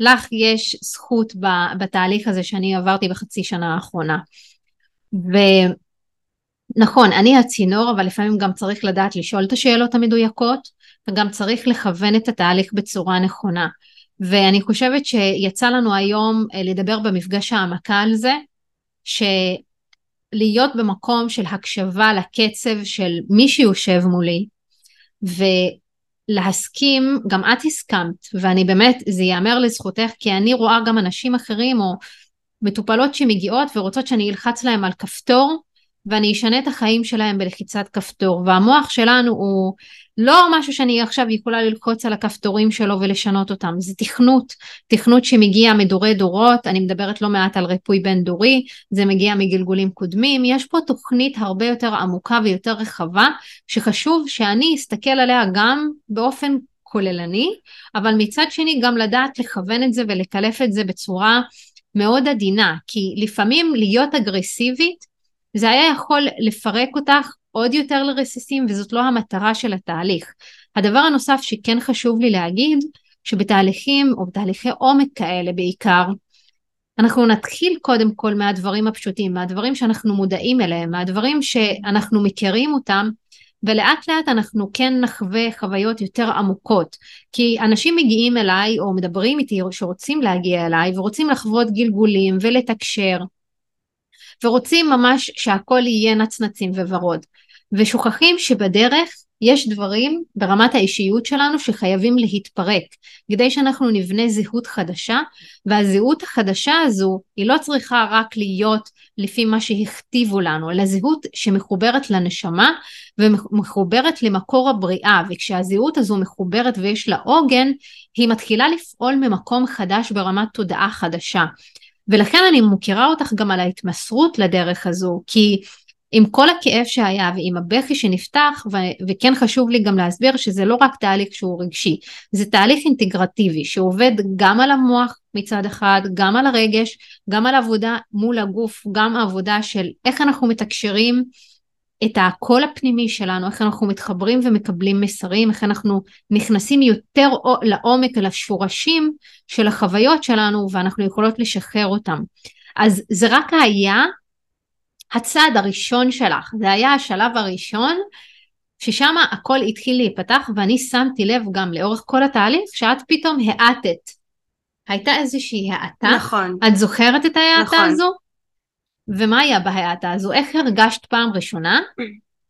לך יש זכות בתהליך הזה שאני עברתי בחצי שנה האחרונה. ונכון, אני הצינור, אבל לפעמים גם צריך לדעת לשאול את השאלות המדויקות, וגם צריך לכוון את התהליך בצורה נכונה. ואני חושבת שיצא לנו היום אה, לדבר במפגש העמקה על זה, ש... להיות במקום של הקשבה לקצב של מי שיושב מולי ולהסכים, גם את הסכמת ואני באמת, זה ייאמר לזכותך כי אני רואה גם אנשים אחרים או מטופלות שמגיעות ורוצות שאני אלחץ להם על כפתור ואני אשנה את החיים שלהם בלחיצת כפתור והמוח שלנו הוא לא משהו שאני עכשיו יכולה ללחוץ על הכפתורים שלו ולשנות אותם, זה תכנות, תכנות שמגיע מדורי דורות, אני מדברת לא מעט על ריפוי בין דורי, זה מגיע מגלגולים קודמים, יש פה תוכנית הרבה יותר עמוקה ויותר רחבה, שחשוב שאני אסתכל עליה גם באופן כוללני, אבל מצד שני גם לדעת לכוון את זה ולקלף את זה בצורה מאוד עדינה, כי לפעמים להיות אגרסיבית זה היה יכול לפרק אותך עוד יותר לרסיסים וזאת לא המטרה של התהליך. הדבר הנוסף שכן חשוב לי להגיד, שבתהליכים או בתהליכי עומק כאלה בעיקר, אנחנו נתחיל קודם כל מהדברים הפשוטים, מהדברים שאנחנו מודעים אליהם, מהדברים שאנחנו מכירים אותם, ולאט לאט אנחנו כן נחווה חוויות יותר עמוקות. כי אנשים מגיעים אליי או מדברים איתי או שרוצים להגיע אליי ורוצים לחוות גלגולים ולתקשר, ורוצים ממש שהכל יהיה נצנצים וורוד. ושוכחים שבדרך יש דברים ברמת האישיות שלנו שחייבים להתפרק. כדי שאנחנו נבנה זהות חדשה והזהות החדשה הזו היא לא צריכה רק להיות לפי מה שהכתיבו לנו אלא זהות שמחוברת לנשמה ומחוברת למקור הבריאה. וכשהזהות הזו מחוברת ויש לה עוגן היא מתחילה לפעול ממקום חדש ברמת תודעה חדשה ולכן אני מוכירה אותך גם על ההתמסרות לדרך הזו כי עם כל הכאב שהיה ועם הבכי שנפתח ו- וכן חשוב לי גם להסביר שזה לא רק תהליך שהוא רגשי זה תהליך אינטגרטיבי שעובד גם על המוח מצד אחד גם על הרגש גם על עבודה מול הגוף גם עבודה של איך אנחנו מתקשרים את הקול הפנימי שלנו, איך אנחנו מתחברים ומקבלים מסרים, איך אנחנו נכנסים יותר לעומק על השורשים של החוויות שלנו ואנחנו יכולות לשחרר אותם. אז זה רק היה הצעד הראשון שלך, זה היה השלב הראשון ששם הכל התחיל להיפתח ואני שמתי לב גם לאורך כל התהליך שאת פתאום האטת. הייתה איזושהי האטה? נכון. את זוכרת את ההאטה נכון. הזו? ומה היה בהאטה הזו? איך הרגשת פעם ראשונה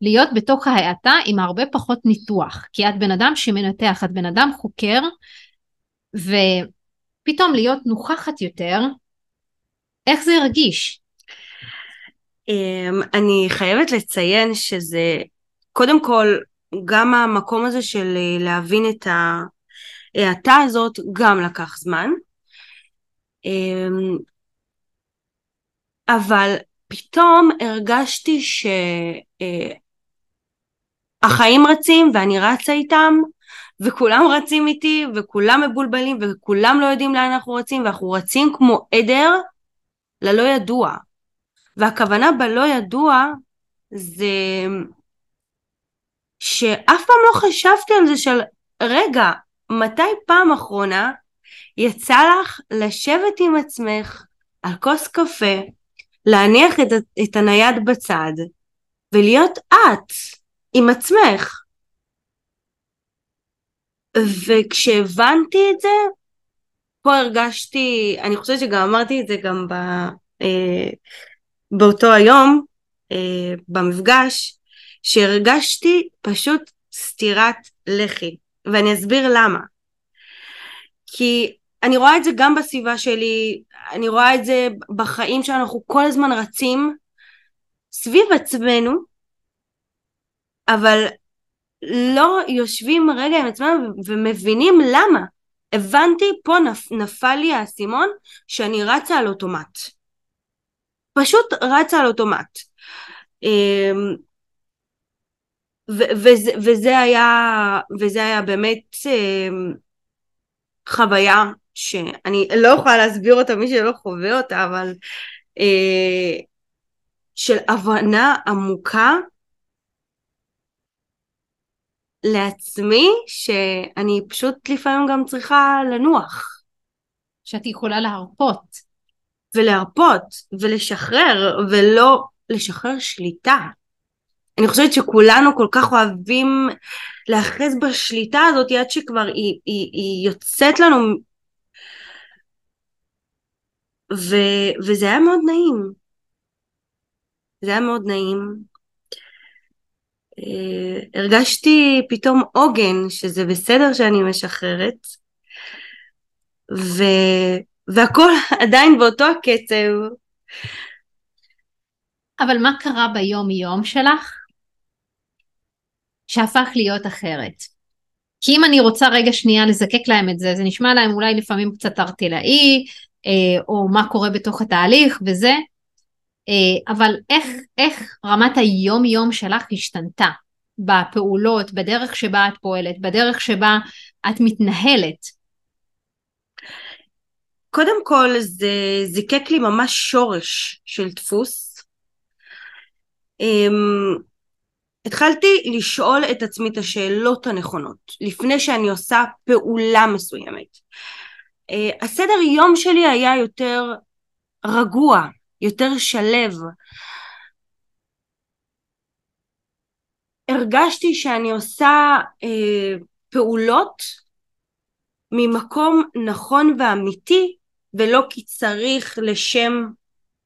להיות בתוך ההאטה עם הרבה פחות ניתוח? כי את בן אדם שמנתח, את בן אדם חוקר, ופתאום להיות נוכחת יותר, איך זה הרגיש? אמ, אני חייבת לציין שזה, קודם כל, גם המקום הזה של אה, להבין את ההאטה הזאת גם לקח זמן. אבל פתאום הרגשתי שהחיים אה, רצים ואני רצה איתם וכולם רצים איתי וכולם מבולבלים וכולם לא יודעים לאן אנחנו רצים ואנחנו רצים כמו עדר ללא ידוע. והכוונה בלא ידוע זה שאף פעם לא חשבתי על זה של רגע, מתי פעם אחרונה יצא לך לשבת עם עצמך על כוס קפה, להניח את, את הנייד בצד ולהיות את עם עצמך. וכשהבנתי את זה, פה הרגשתי, אני חושבת שגם אמרתי את זה גם ב, אה, באותו היום, אה, במפגש, שהרגשתי פשוט סטירת לחי, ואני אסביר למה. כי אני רואה את זה גם בסביבה שלי, אני רואה את זה בחיים שאנחנו כל הזמן רצים סביב עצמנו, אבל לא יושבים רגע עם עצמנו ומבינים למה. הבנתי, פה נפ, נפל לי האסימון שאני רצה על אוטומט. פשוט רצה על אוטומט. אמ, וזה, וזה היה, וזה היה באמת אמ, חוויה שאני לא יכולה להסביר אותה מי שלא חווה אותה, אבל אה, של הבנה עמוקה לעצמי שאני פשוט לפעמים גם צריכה לנוח. שאת יכולה להרפות. ולהרפות ולשחרר ולא לשחרר שליטה. אני חושבת שכולנו כל כך אוהבים להאחז בשליטה הזאת עד שכבר היא, היא, היא יוצאת לנו ו, וזה היה מאוד נעים. זה היה מאוד נעים. Uh, הרגשתי פתאום עוגן שזה בסדר שאני משחררת ו... והכל עדיין באותו הקצב. אבל מה קרה ביום יום שלך שהפך להיות אחרת? כי אם אני רוצה רגע שנייה לזקק להם את זה, זה נשמע להם אולי לפעמים קצת ארטילאי, אה, או מה קורה בתוך התהליך וזה, אה, אבל איך, איך רמת היום יום שלך השתנתה בפעולות, בדרך שבה את פועלת, בדרך שבה את מתנהלת? קודם כל זה זיקק לי ממש שורש של דפוס. Um, התחלתי לשאול את עצמי את השאלות הנכונות לפני שאני עושה פעולה מסוימת. Uh, הסדר יום שלי היה יותר רגוע, יותר שלב. הרגשתי שאני עושה uh, פעולות ממקום נכון ואמיתי ולא כי צריך לשם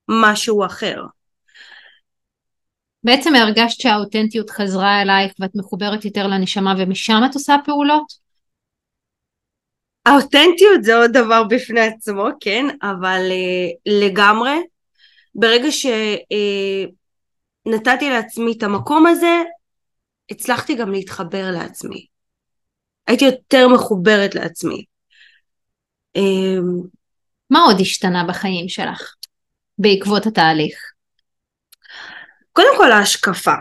משהו אחר. בעצם הרגשת שהאותנטיות חזרה אלייך ואת מחוברת יותר לנשמה ומשם את עושה פעולות? האותנטיות זה עוד דבר בפני עצמו, כן, אבל uh, לגמרי, ברגע שנתתי uh, לעצמי את המקום הזה, הצלחתי גם להתחבר לעצמי. הייתי יותר מחוברת לעצמי. Uh, מה עוד השתנה בחיים שלך בעקבות התהליך? קודם כל ההשקפה.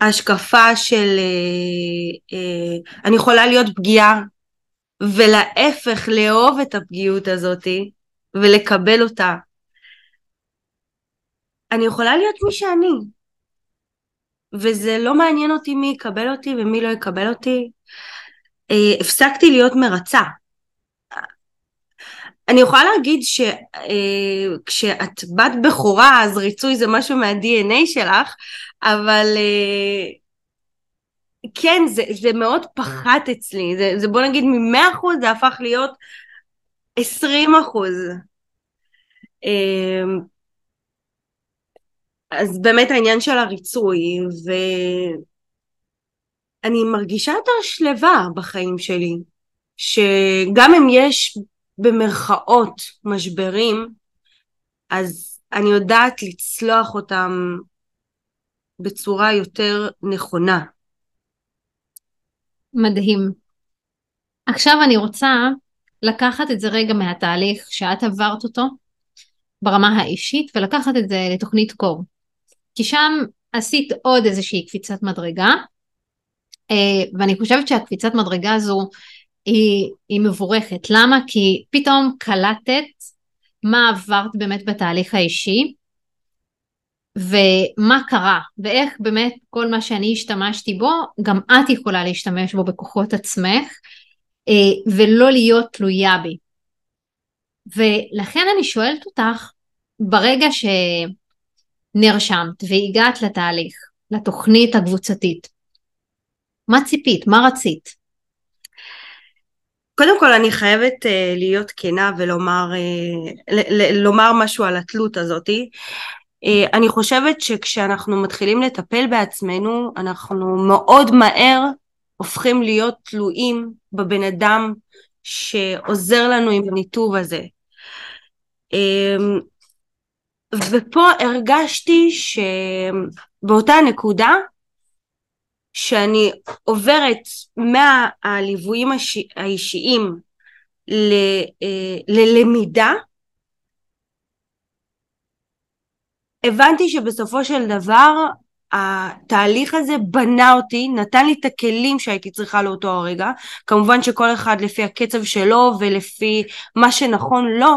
ההשקפה של אה, אה, אני יכולה להיות פגיעה ולהפך לאהוב את הפגיעות הזאתי ולקבל אותה. אני יכולה להיות מי שאני וזה לא מעניין אותי מי יקבל אותי ומי לא יקבל אותי. אה, הפסקתי להיות מרצה. אני יכולה להגיד שכשאת אה, בת בכורה אז ריצוי זה משהו מה-DNA שלך, אבל אה, כן, זה, זה מאוד פחת אצלי, זה, זה בוא נגיד מ-100% זה הפך להיות 20%. אז באמת העניין של הריצוי, ואני מרגישה יותר שלווה בחיים שלי, שגם אם יש במרכאות משברים, אז אני יודעת לצלוח אותם בצורה יותר נכונה. מדהים. עכשיו אני רוצה לקחת את זה רגע מהתהליך שאת עברת אותו ברמה האישית ולקחת את זה לתוכנית קור. כי שם עשית עוד איזושהי קפיצת מדרגה, אה, ואני חושבת שהקפיצת מדרגה הזו היא, היא מבורכת. למה? כי פתאום קלטת מה עברת באמת בתהליך האישי, ומה קרה, ואיך באמת כל מה שאני השתמשתי בו, גם את יכולה להשתמש בו בכוחות עצמך, אה, ולא להיות תלויה בי. ולכן אני שואלת אותך, ברגע ש... נרשמת והגעת לתהליך, לתוכנית הקבוצתית, מה ציפית? מה רצית? קודם כל אני חייבת uh, להיות כנה ולומר לומר משהו על התלות הזאתי. Uh, אני חושבת שכשאנחנו מתחילים לטפל בעצמנו אנחנו מאוד מהר הופכים להיות תלויים בבן אדם שעוזר לנו עם הניתוב הזה. ופה הרגשתי שבאותה נקודה שאני עוברת מהליוויים האישיים אה, ללמידה, הבנתי שבסופו של דבר התהליך הזה בנה אותי, נתן לי את הכלים שהייתי צריכה לאותו הרגע, כמובן שכל אחד לפי הקצב שלו ולפי מה שנכון לו,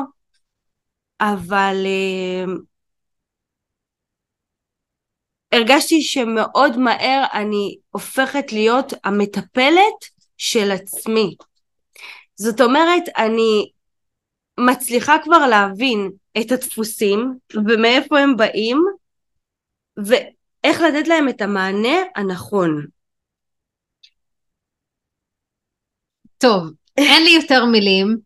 אבל uh, הרגשתי שמאוד מהר אני הופכת להיות המטפלת של עצמי. זאת אומרת, אני מצליחה כבר להבין את הדפוסים ומאיפה הם באים ואיך לתת להם את המענה הנכון. טוב, אין לי יותר מילים.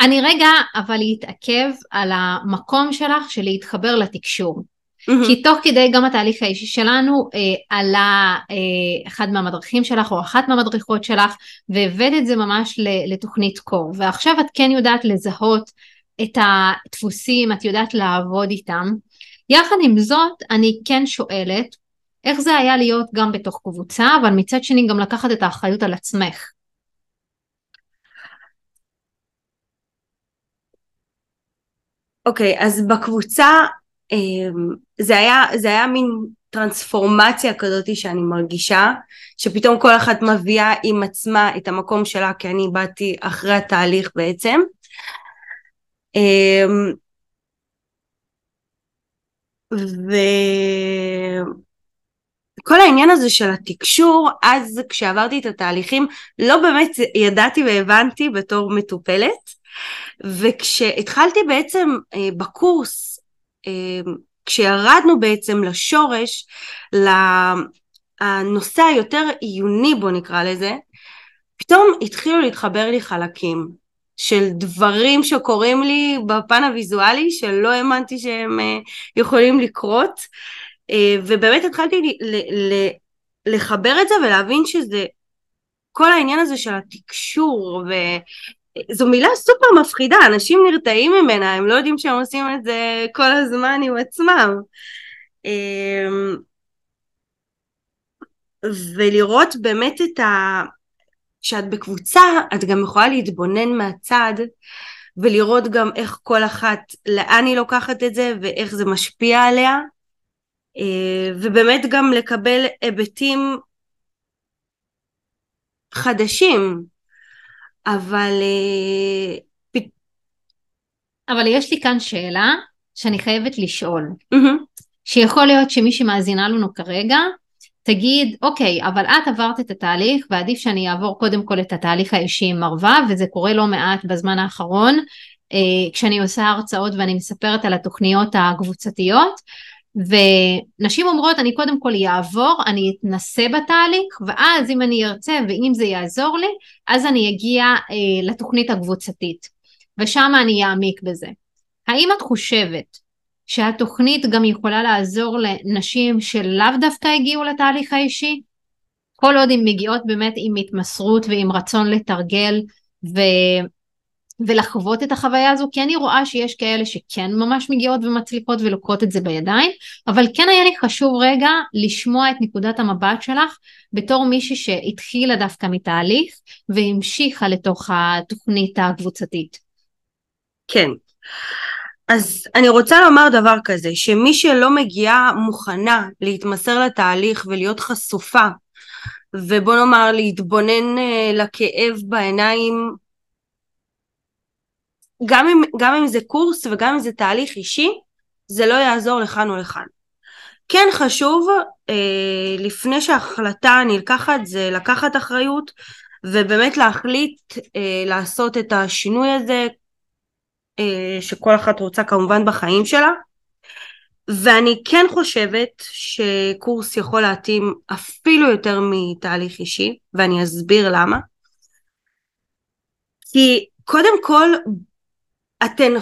אני רגע אבל אתעכב על המקום שלך של להתחבר לתקשור. Mm-hmm. כי תוך כדי גם התהליך האישי שלנו אה, עלה אה, אחד מהמדריכים שלך או אחת מהמדריכות שלך והבאת את זה ממש לתוכנית קור ועכשיו את כן יודעת לזהות את הדפוסים, את יודעת לעבוד איתם. יחד עם זאת אני כן שואלת איך זה היה להיות גם בתוך קבוצה אבל מצד שני גם לקחת את האחריות על עצמך. אוקיי, okay, אז בקבוצה אמ, זה היה, זה היה מין טרנספורמציה כזאת שאני מרגישה, שפתאום כל אחת מביאה עם עצמה את המקום שלה, כי אני באתי אחרי התהליך בעצם. אמ, וכל העניין הזה של התקשור, אז כשעברתי את התהליכים, לא באמת ידעתי והבנתי בתור מטופלת. וכשהתחלתי בעצם אה, בקורס, אה, כשירדנו בעצם לשורש, לנושא היותר עיוני בוא נקרא לזה, פתאום התחילו להתחבר לי חלקים של דברים שקורים לי בפן הוויזואלי שלא האמנתי שהם אה, יכולים לקרות. ובאמת התחלתי לחבר את זה ולהבין שזה כל העניין הזה של התקשור זו מילה סופר מפחידה, אנשים נרתעים ממנה, הם לא יודעים שהם עושים את זה כל הזמן עם עצמם. אמ, ולראות באמת את ה... כשאת בקבוצה, את גם יכולה להתבונן מהצד ולראות גם איך כל אחת, לאן היא לוקחת את זה ואיך זה משפיע עליה, אה, ובאמת גם לקבל היבטים חדשים אבל... אה, אבל יש לי כאן שאלה שאני חייבת לשאול. Mm-hmm. שיכול להיות שמי שמאזינה לנו כרגע תגיד אוקיי אבל את עברת את התהליך ועדיף שאני אעבור קודם כל את התהליך האישי עם מרווה וזה קורה לא מעט בזמן האחרון אה, כשאני עושה הרצאות ואני מספרת על התוכניות הקבוצתיות ונשים אומרות אני קודם כל אעבור, אני אתנסה בתהליך ואז אם אני ארצה ואם זה יעזור לי אז אני אגיע אה, לתוכנית הקבוצתית ושם אני אעמיק בזה. האם את חושבת שהתוכנית גם יכולה לעזור לנשים שלאו דווקא הגיעו לתהליך האישי? כל עוד הן מגיעות באמת עם התמסרות ועם רצון לתרגל ו... ולחוות את החוויה הזו, כי אני רואה שיש כאלה שכן ממש מגיעות ומצליחות ולוקחות את זה בידיים, אבל כן היה לי חשוב רגע לשמוע את נקודת המבט שלך בתור מישהי שהתחילה דווקא מתהליך והמשיכה לתוך התוכנית הקבוצתית. כן. אז אני רוצה לומר דבר כזה, שמי שלא מגיעה מוכנה להתמסר לתהליך ולהיות חשופה, ובוא נאמר להתבונן אה, לכאב בעיניים, גם אם, גם אם זה קורס וגם אם זה תהליך אישי, זה לא יעזור לכאן או לכאן. כן חשוב, אה, לפני שההחלטה נלקחת, זה לקחת אחריות, ובאמת להחליט אה, לעשות את השינוי הזה אה, שכל אחת רוצה כמובן בחיים שלה ואני כן חושבת שקורס יכול להתאים אפילו יותר מתהליך אישי ואני אסביר למה כי קודם כל אתן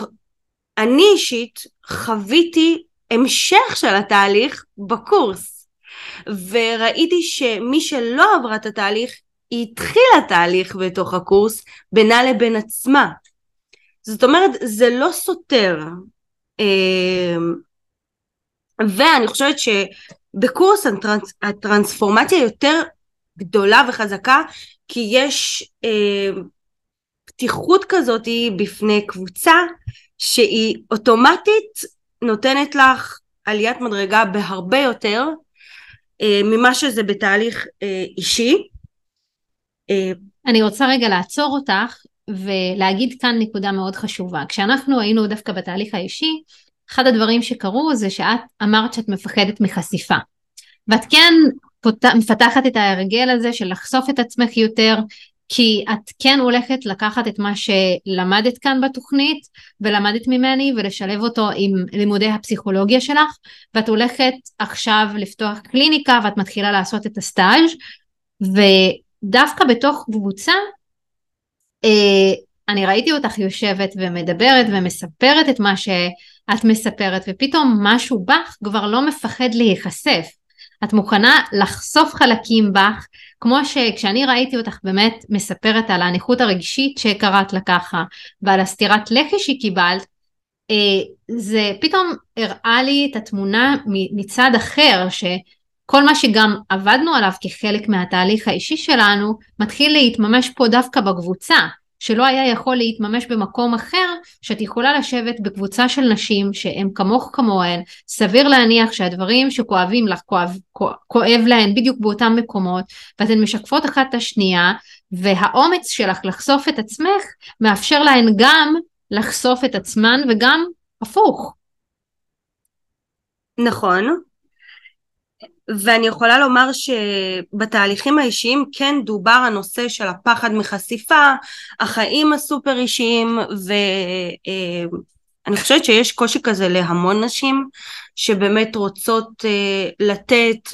אני אישית חוויתי המשך של התהליך בקורס. וראיתי שמי שלא עברה את התהליך היא התחילה תהליך בתוך הקורס בינה לבין עצמה. זאת אומרת זה לא סותר. אמ, ואני חושבת שבקורס הטרנס, הטרנספורמציה יותר גדולה וחזקה כי יש אמ, פתיחות כזאת בפני קבוצה שהיא אוטומטית נותנת לך עליית מדרגה בהרבה יותר אה, ממה שזה בתהליך אה, אישי. אה, אני רוצה רגע לעצור אותך ולהגיד כאן נקודה מאוד חשובה. כשאנחנו היינו דווקא בתהליך האישי, אחד הדברים שקרו זה שאת אמרת שאת מפחדת מחשיפה. ואת כן מפתחת את ההרגל הזה של לחשוף את עצמך יותר, כי את כן הולכת לקחת את מה שלמדת כאן בתוכנית ולמדת ממני ולשלב אותו עם לימודי הפסיכולוגיה שלך ואת הולכת עכשיו לפתוח קליניקה ואת מתחילה לעשות את הסטאז' ודווקא בתוך קבוצה אה, אני ראיתי אותך יושבת ומדברת ומספרת את מה שאת מספרת ופתאום משהו בך כבר לא מפחד להיחשף. את מוכנה לחשוף חלקים בך כמו שכשאני ראיתי אותך באמת מספרת על הנכות הרגשית שקראת לה ככה ועל הסטירת לחי שקיבלת אה, זה פתאום הראה לי את התמונה מצד אחר שכל מה שגם עבדנו עליו כחלק מהתהליך האישי שלנו מתחיל להתממש פה דווקא בקבוצה שלא היה יכול להתממש במקום אחר, שאת יכולה לשבת בקבוצה של נשים שהן כמוך כמוהן, סביר להניח שהדברים שכואבים לך כואב, כואב להן בדיוק באותם מקומות, ואתן משקפות אחת את השנייה, והאומץ שלך לחשוף את עצמך מאפשר להן גם לחשוף את עצמן וגם הפוך. נכון, ואני יכולה לומר שבתהליכים האישיים כן דובר הנושא של הפחד מחשיפה, החיים הסופר אישיים ואני חושבת שיש קושי כזה להמון נשים שבאמת רוצות אה, לתת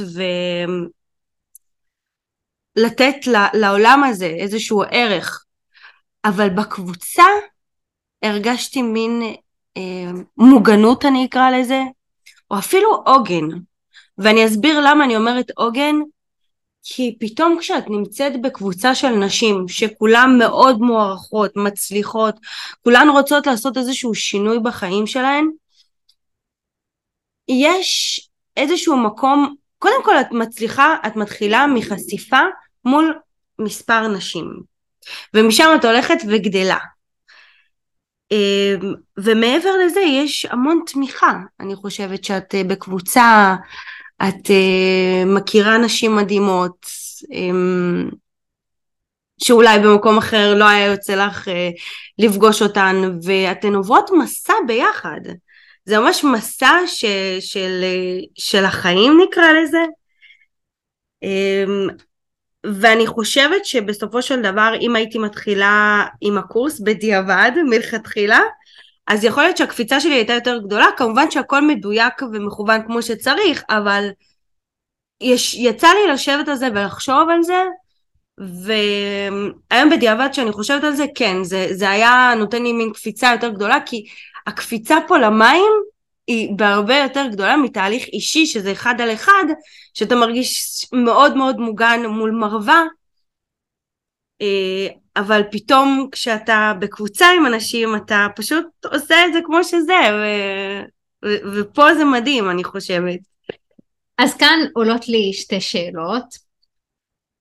ולתת לעולם הזה איזשהו ערך. אבל בקבוצה הרגשתי מין אה, מוגנות אני אקרא לזה או אפילו עוגן ואני אסביר למה אני אומרת עוגן, כי פתאום כשאת נמצאת בקבוצה של נשים שכולן מאוד מוערכות, מצליחות, כולן רוצות לעשות איזשהו שינוי בחיים שלהן, יש איזשהו מקום, קודם כל את מצליחה, את מתחילה מחשיפה מול מספר נשים, ומשם את הולכת וגדלה. אמ, ומעבר לזה יש המון תמיכה, אני חושבת שאת אה, בקבוצה את uh, מכירה נשים מדהימות um, שאולי במקום אחר לא היה יוצא לך uh, לפגוש אותן ואתן עוברות מסע ביחד זה ממש מסע ש, של, של החיים נקרא לזה. אמ, ואני חושבת שבסופו של דבר אם הייתי מתחילה עם הקורס בדיעבד מלכתחילה אז יכול להיות שהקפיצה שלי הייתה יותר גדולה כמובן שהכל מדויק ומכוון כמו שצריך אבל יש, יצא לי לשבת על זה ולחשוב על זה והיום בדיעבד שאני חושבת על זה כן זה, זה היה נותן לי מין קפיצה יותר גדולה כי הקפיצה פה למים היא בהרבה יותר גדולה מתהליך אישי שזה אחד על אחד שאתה מרגיש מאוד מאוד מוגן מול מרווה אבל פתאום כשאתה בקבוצה עם אנשים אתה פשוט עושה את זה כמו שזה ו... ו... ופה זה מדהים אני חושבת. אז כאן עולות לי שתי שאלות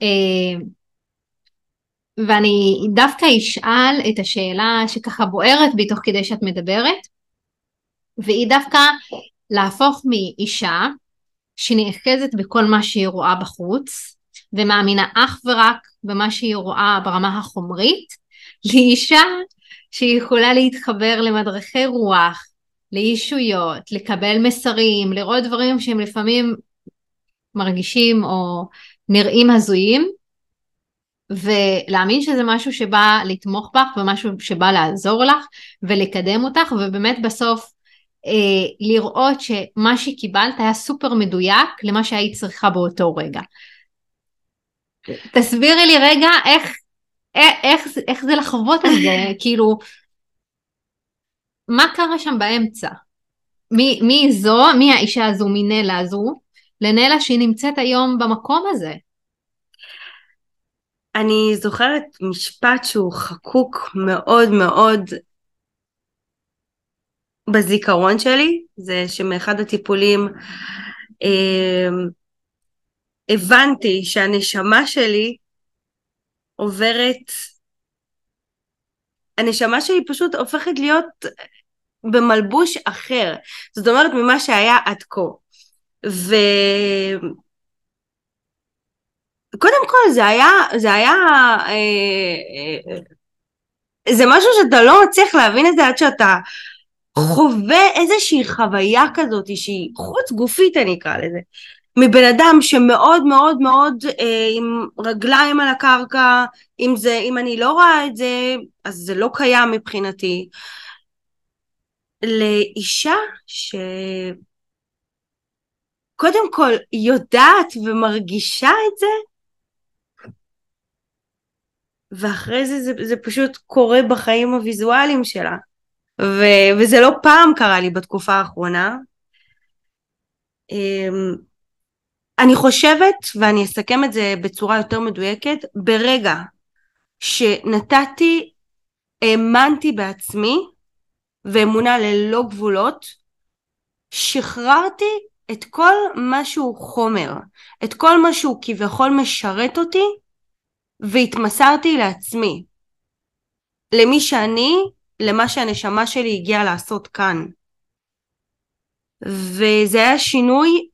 אה, ואני דווקא אשאל את השאלה שככה בוערת בי תוך כדי שאת מדברת והיא דווקא להפוך מאישה שנאחזת בכל מה שהיא רואה בחוץ ומאמינה אך ורק במה שהיא רואה ברמה החומרית לאישה שיכולה להתחבר למדרכי רוח, לישויות, לקבל מסרים, לראות דברים שהם לפעמים מרגישים או נראים הזויים ולהאמין שזה משהו שבא לתמוך בך ומשהו שבא לעזור לך ולקדם אותך ובאמת בסוף אה, לראות שמה שקיבלת היה סופר מדויק למה שהיית צריכה באותו רגע. תסבירי לי רגע איך, איך, איך זה לחוות את זה, כאילו, מה קרה שם באמצע? מי, מי זו, מי האישה הזו מנלה הזו, לנלה שהיא נמצאת היום במקום הזה? אני זוכרת משפט שהוא חקוק מאוד מאוד בזיכרון שלי, זה שמאחד הטיפולים אה, הבנתי שהנשמה שלי עוברת, הנשמה שלי פשוט הופכת להיות במלבוש אחר, זאת אומרת ממה שהיה עד כה. ו... קודם כל זה היה, זה היה, אה, אה, זה משהו שאתה לא מצליח להבין את זה עד שאתה חווה איזושהי חוויה כזאת שהיא חוץ גופית אני אקרא לזה מבן אדם שמאוד מאוד מאוד אה, עם רגליים על הקרקע אם זה אם אני לא רואה את זה אז זה לא קיים מבחינתי לאישה ש... קודם כל יודעת ומרגישה את זה ואחרי זה זה, זה פשוט קורה בחיים הוויזואליים שלה ו- וזה לא פעם קרה לי בתקופה האחרונה. אמ, אני חושבת, ואני אסכם את זה בצורה יותר מדויקת, ברגע שנתתי, האמנתי בעצמי, ואמונה ללא גבולות, שחררתי את כל מה שהוא חומר, את כל מה שהוא כביכול משרת אותי, והתמסרתי לעצמי, למי שאני למה שהנשמה שלי הגיעה לעשות כאן. וזה היה שינוי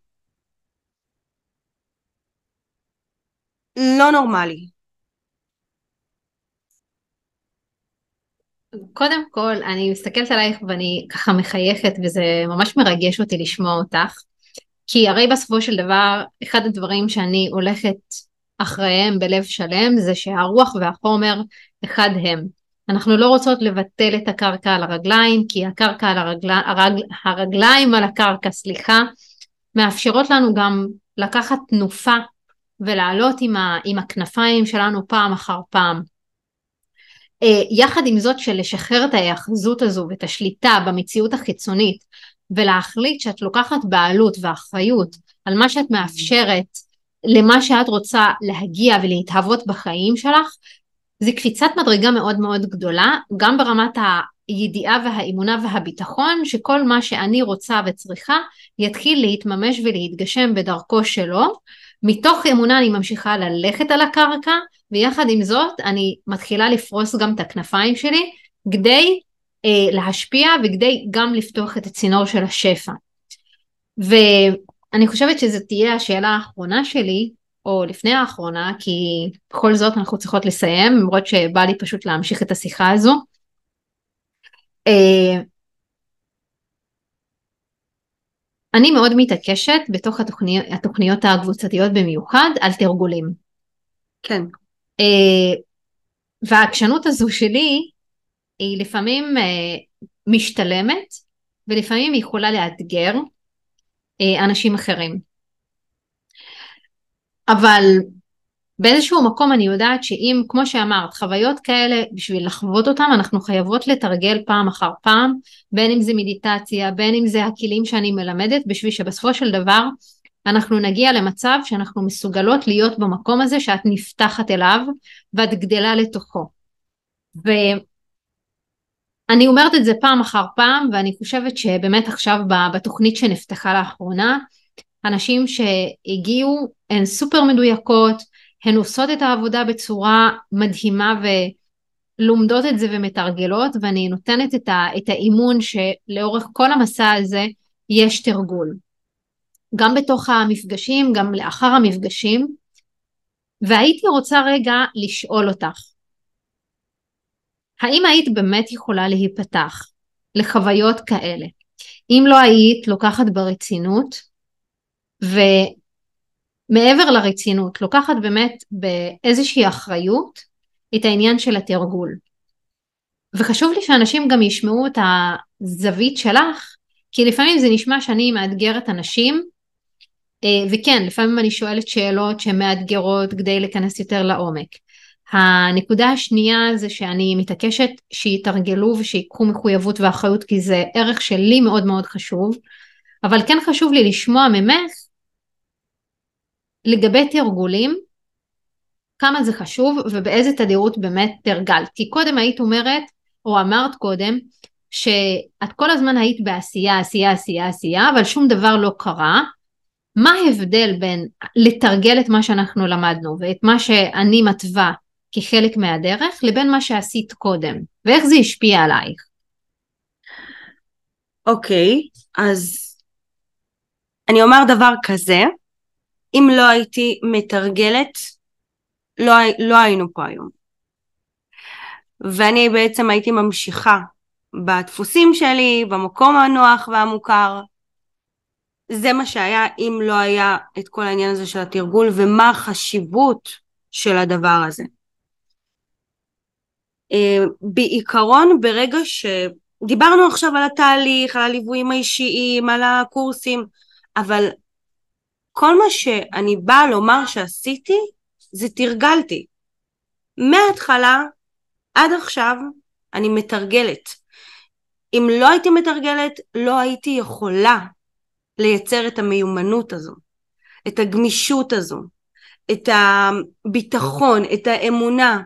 לא נורמלי. קודם כל, אני מסתכלת עלייך ואני ככה מחייכת וזה ממש מרגש אותי לשמוע אותך, כי הרי בסופו של דבר, אחד הדברים שאני הולכת אחריהם בלב שלם זה שהרוח והחומר אחד הם. אנחנו לא רוצות לבטל את הקרקע על הרגליים, כי הקרקע על הרגל... הרג... הרגליים על הקרקע, סליחה, מאפשרות לנו גם לקחת תנופה ולעלות עם, ה... עם הכנפיים שלנו פעם אחר פעם. אה, יחד עם זאת של לשחרר את ההיאחזות הזו ואת השליטה במציאות החיצונית ולהחליט שאת לוקחת בעלות ואחריות על מה שאת מאפשרת למה שאת רוצה להגיע ולהתהוות בחיים שלך, זה קפיצת מדרגה מאוד מאוד גדולה, גם ברמת הידיעה והאמונה והביטחון שכל מה שאני רוצה וצריכה יתחיל להתממש ולהתגשם בדרכו שלו. מתוך אמונה אני ממשיכה ללכת על הקרקע ויחד עם זאת אני מתחילה לפרוס גם את הכנפיים שלי כדי אה, להשפיע וכדי גם לפתוח את הצינור של השפע. ואני חושבת שזו תהיה השאלה האחרונה שלי או לפני האחרונה, כי בכל זאת אנחנו צריכות לסיים, למרות שבא לי פשוט להמשיך את השיחה הזו. אה, אני מאוד מתעקשת בתוך התוכניות, התוכניות הקבוצתיות במיוחד על תרגולים. כן. אה, והעקשנות הזו שלי היא לפעמים אה, משתלמת ולפעמים היא יכולה לאתגר אה, אנשים אחרים. אבל באיזשהו מקום אני יודעת שאם, כמו שאמרת, חוויות כאלה, בשביל לחוות אותן, אנחנו חייבות לתרגל פעם אחר פעם, בין אם זה מדיטציה, בין אם זה הכלים שאני מלמדת, בשביל שבסופו של דבר אנחנו נגיע למצב שאנחנו מסוגלות להיות במקום הזה שאת נפתחת אליו ואת גדלה לתוכו. ואני אומרת את זה פעם אחר פעם, ואני חושבת שבאמת עכשיו בתוכנית שנפתחה לאחרונה, הנשים שהגיעו הן סופר מדויקות, הן עושות את העבודה בצורה מדהימה ולומדות את זה ומתרגלות ואני נותנת את, ה, את האימון שלאורך כל המסע הזה יש תרגול. גם בתוך המפגשים, גם לאחר המפגשים. והייתי רוצה רגע לשאול אותך, האם היית באמת יכולה להיפתח לחוויות כאלה, אם לא היית לוקחת ברצינות מעבר לרצינות, לוקחת באמת באיזושהי אחריות את העניין של התרגול. וחשוב לי שאנשים גם ישמעו את הזווית שלך, כי לפעמים זה נשמע שאני מאתגרת אנשים, אה, וכן, לפעמים אני שואלת שאלות שהן מאתגרות כדי להיכנס יותר לעומק. הנקודה השנייה זה שאני מתעקשת שיתרגלו ושיקחו מחויבות ואחריות כי זה ערך שלי מאוד מאוד חשוב, אבל כן חשוב לי לשמוע ממך לגבי תרגולים, כמה זה חשוב ובאיזה תדירות באמת תרגלת. כי קודם היית אומרת, או אמרת קודם, שאת כל הזמן היית בעשייה, עשייה, עשייה, עשייה, אבל שום דבר לא קרה. מה ההבדל בין לתרגל את מה שאנחנו למדנו ואת מה שאני מתווה כחלק מהדרך לבין מה שעשית קודם, ואיך זה השפיע עלייך? אוקיי, okay, אז אני אומר דבר כזה, אם לא הייתי מתרגלת, לא, לא היינו פה היום. ואני בעצם הייתי ממשיכה בדפוסים שלי, במקום הנוח והמוכר. זה מה שהיה אם לא היה את כל העניין הזה של התרגול ומה החשיבות של הדבר הזה. אה, בעיקרון ברגע שדיברנו עכשיו על התהליך, על הליוויים האישיים, על הקורסים, אבל כל מה שאני באה לומר שעשיתי זה תרגלתי. מההתחלה עד עכשיו אני מתרגלת. אם לא הייתי מתרגלת לא הייתי יכולה לייצר את המיומנות הזו, את הגמישות הזו, את הביטחון, את האמונה.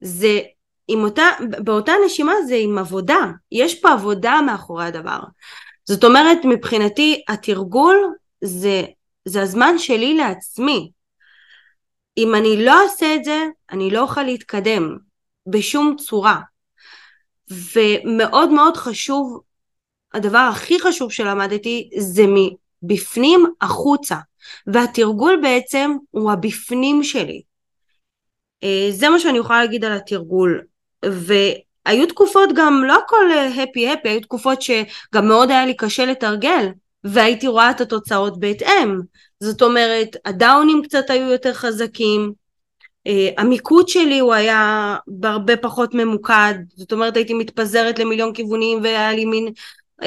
זה עם אותה, באותה נשימה זה עם עבודה, יש פה עבודה מאחורי הדבר. זאת אומרת מבחינתי התרגול זה זה הזמן שלי לעצמי. אם אני לא אעשה את זה, אני לא אוכל להתקדם בשום צורה. ומאוד מאוד חשוב, הדבר הכי חשוב שלמדתי זה מבפנים החוצה. והתרגול בעצם הוא הבפנים שלי. אה, זה מה שאני יכולה להגיד על התרגול. והיו תקופות גם, לא הכל הפי הפי, היו תקופות שגם מאוד היה לי קשה לתרגל. והייתי רואה את התוצאות בהתאם. זאת אומרת, הדאונים קצת היו יותר חזקים, uh, המיקוד שלי הוא היה בהרבה פחות ממוקד, זאת אומרת הייתי מתפזרת למיליון כיוונים והיה לי מין uh,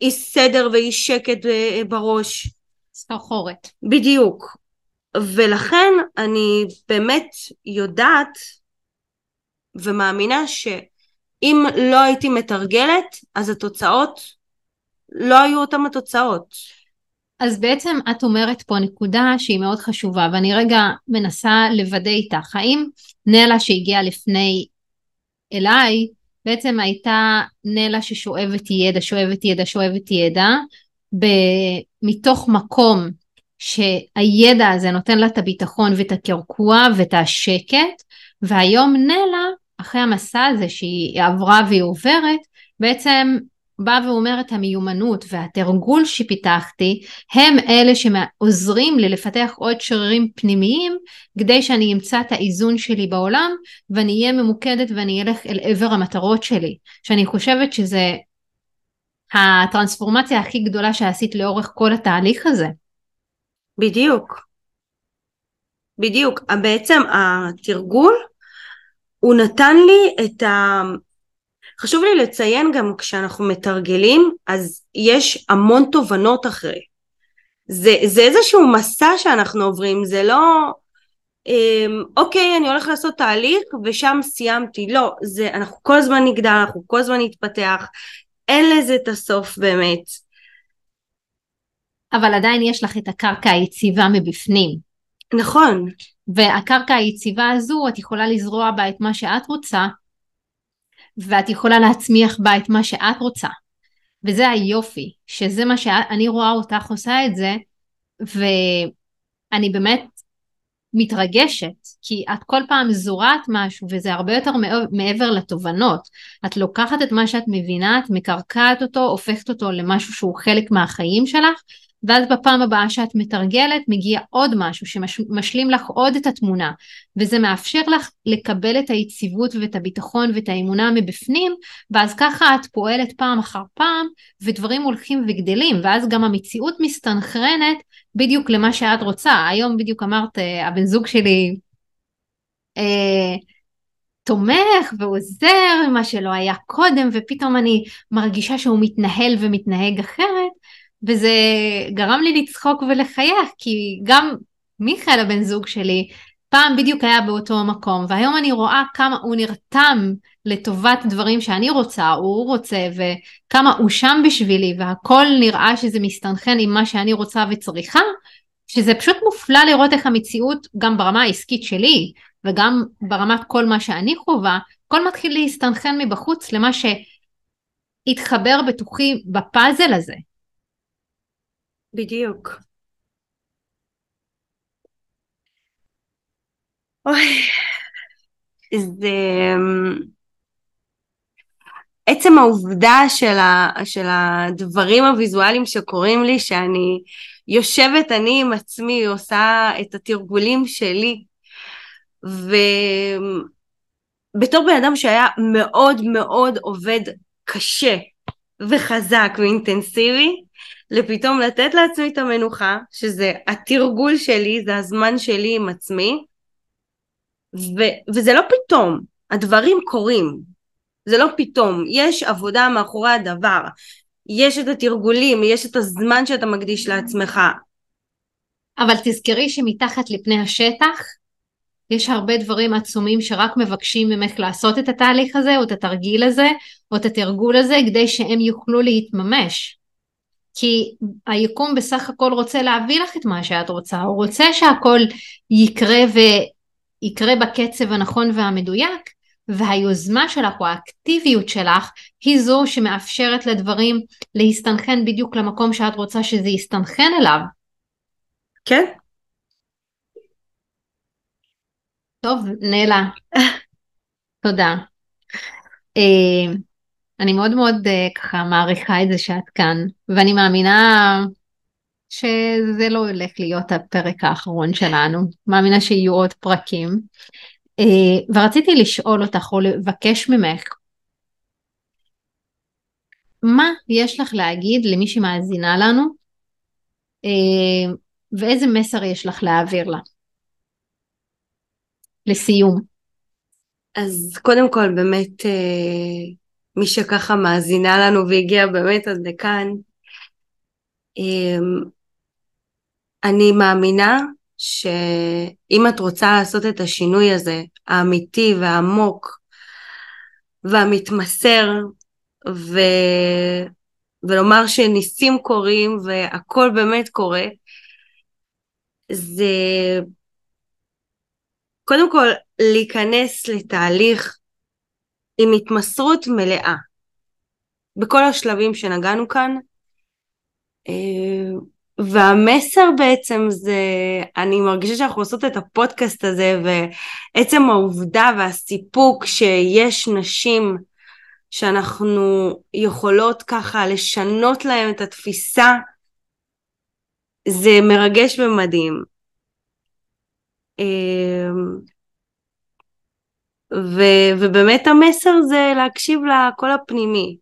אי סדר ואי שקט uh, בראש. סחרחורת. בדיוק. ולכן אני באמת יודעת ומאמינה שאם לא הייתי מתרגלת אז התוצאות לא היו אותם התוצאות. אז בעצם את אומרת פה נקודה שהיא מאוד חשובה ואני רגע מנסה לוודא איתך האם נלה שהגיעה לפני אליי בעצם הייתה נלה ששואבת ידע, שואבת ידע, שואבת ידע ב- מתוך מקום שהידע הזה נותן לה את הביטחון ואת הקרקוע ואת השקט והיום נלה אחרי המסע הזה שהיא עברה והיא עוברת בעצם בא ואומר את המיומנות והתרגול שפיתחתי הם אלה שעוזרים לי לפתח עוד שרירים פנימיים כדי שאני אמצא את האיזון שלי בעולם ואני אהיה ממוקדת ואני אלך אל עבר המטרות שלי שאני חושבת שזה הטרנספורמציה הכי גדולה שעשית לאורך כל התהליך הזה. בדיוק. בדיוק. בעצם התרגול, הוא נתן לי את ה... חשוב לי לציין גם כשאנחנו מתרגלים, אז יש המון תובנות אחרי. זה, זה איזשהו מסע שאנחנו עוברים, זה לא אמ, אוקיי אני הולך לעשות תהליך ושם סיימתי, לא, זה אנחנו כל הזמן נגדל, אנחנו כל הזמן נתפתח, אין לזה את הסוף באמת. אבל עדיין יש לך את הקרקע היציבה מבפנים. נכון. והקרקע היציבה הזו את יכולה לזרוע בה את מה שאת רוצה ואת יכולה להצמיח בה את מה שאת רוצה. וזה היופי, שזה מה שאני רואה אותך עושה את זה, ואני באמת מתרגשת, כי את כל פעם זורעת משהו וזה הרבה יותר מעבר לתובנות. את לוקחת את מה שאת מבינה, את מקרקעת אותו, הופכת אותו למשהו שהוא חלק מהחיים שלך, ואז בפעם הבאה שאת מתרגלת מגיע עוד משהו שמשלים לך עוד את התמונה וזה מאפשר לך לקבל את היציבות ואת הביטחון ואת האמונה מבפנים ואז ככה את פועלת פעם אחר פעם ודברים הולכים וגדלים ואז גם המציאות מסתנכרנת בדיוק למה שאת רוצה. היום בדיוק אמרת אה, הבן זוג שלי אה, תומך ועוזר מה שלא היה קודם ופתאום אני מרגישה שהוא מתנהל ומתנהג אחרת וזה גרם לי לצחוק ולחייך, כי גם מיכאל הבן זוג שלי פעם בדיוק היה באותו מקום, והיום אני רואה כמה הוא נרתם לטובת דברים שאני רוצה, הוא רוצה, וכמה הוא שם בשבילי, והכל נראה שזה מסתנכן עם מה שאני רוצה וצריכה, שזה פשוט מופלא לראות איך המציאות, גם ברמה העסקית שלי, וגם ברמת כל מה שאני חווה, הכל מתחיל להסתנכן מבחוץ למה שהתחבר בתוכי בפאזל הזה. בדיוק. אוי, זה... עצם העובדה של, ה, של הדברים הוויזואליים שקורים לי, שאני יושבת אני עם עצמי, עושה את התרגולים שלי, ובתור בן אדם שהיה מאוד מאוד עובד קשה וחזק ואינטנסיבי, לפתאום לתת לעצמי את המנוחה, שזה התרגול שלי, זה הזמן שלי עם עצמי, ו- וזה לא פתאום, הדברים קורים, זה לא פתאום, יש עבודה מאחורי הדבר, יש את התרגולים, יש את הזמן שאתה מקדיש לעצמך. אבל תזכרי שמתחת לפני השטח יש הרבה דברים עצומים שרק מבקשים ממך לעשות את התהליך הזה או את התרגיל הזה או את התרגול הזה כדי שהם יוכלו להתממש. כי היקום בסך הכל רוצה להביא לך את מה שאת רוצה, הוא רוצה שהכל יקרה ויקרה בקצב הנכון והמדויק, והיוזמה שלך או האקטיביות שלך היא זו שמאפשרת לדברים להסתנכן בדיוק למקום שאת רוצה שזה יסתנכן אליו. כן. טוב, נלה, תודה. אני מאוד מאוד uh, ככה מעריכה את זה שאת כאן, ואני מאמינה שזה לא הולך להיות הפרק האחרון שלנו, מאמינה שיהיו עוד פרקים. Uh, ורציתי לשאול אותך או לבקש ממך, מה יש לך להגיד למי שמאזינה לנו, uh, ואיזה מסר יש לך להעביר לה? לסיום. אז קודם כל באמת מי שככה מאזינה לנו והגיעה באמת עד לכאן. אמ, אני מאמינה שאם את רוצה לעשות את השינוי הזה, האמיתי והעמוק והמתמסר, ו... ולומר שניסים קורים והכל באמת קורה, זה קודם כל להיכנס לתהליך עם התמסרות מלאה בכל השלבים שנגענו כאן. אה, והמסר בעצם זה, אני מרגישה שאנחנו עושות את הפודקאסט הזה ועצם העובדה והסיפוק שיש נשים שאנחנו יכולות ככה לשנות להם את התפיסה, זה מרגש ומדהים. ו, ובאמת המסר זה להקשיב לקול הפנימי.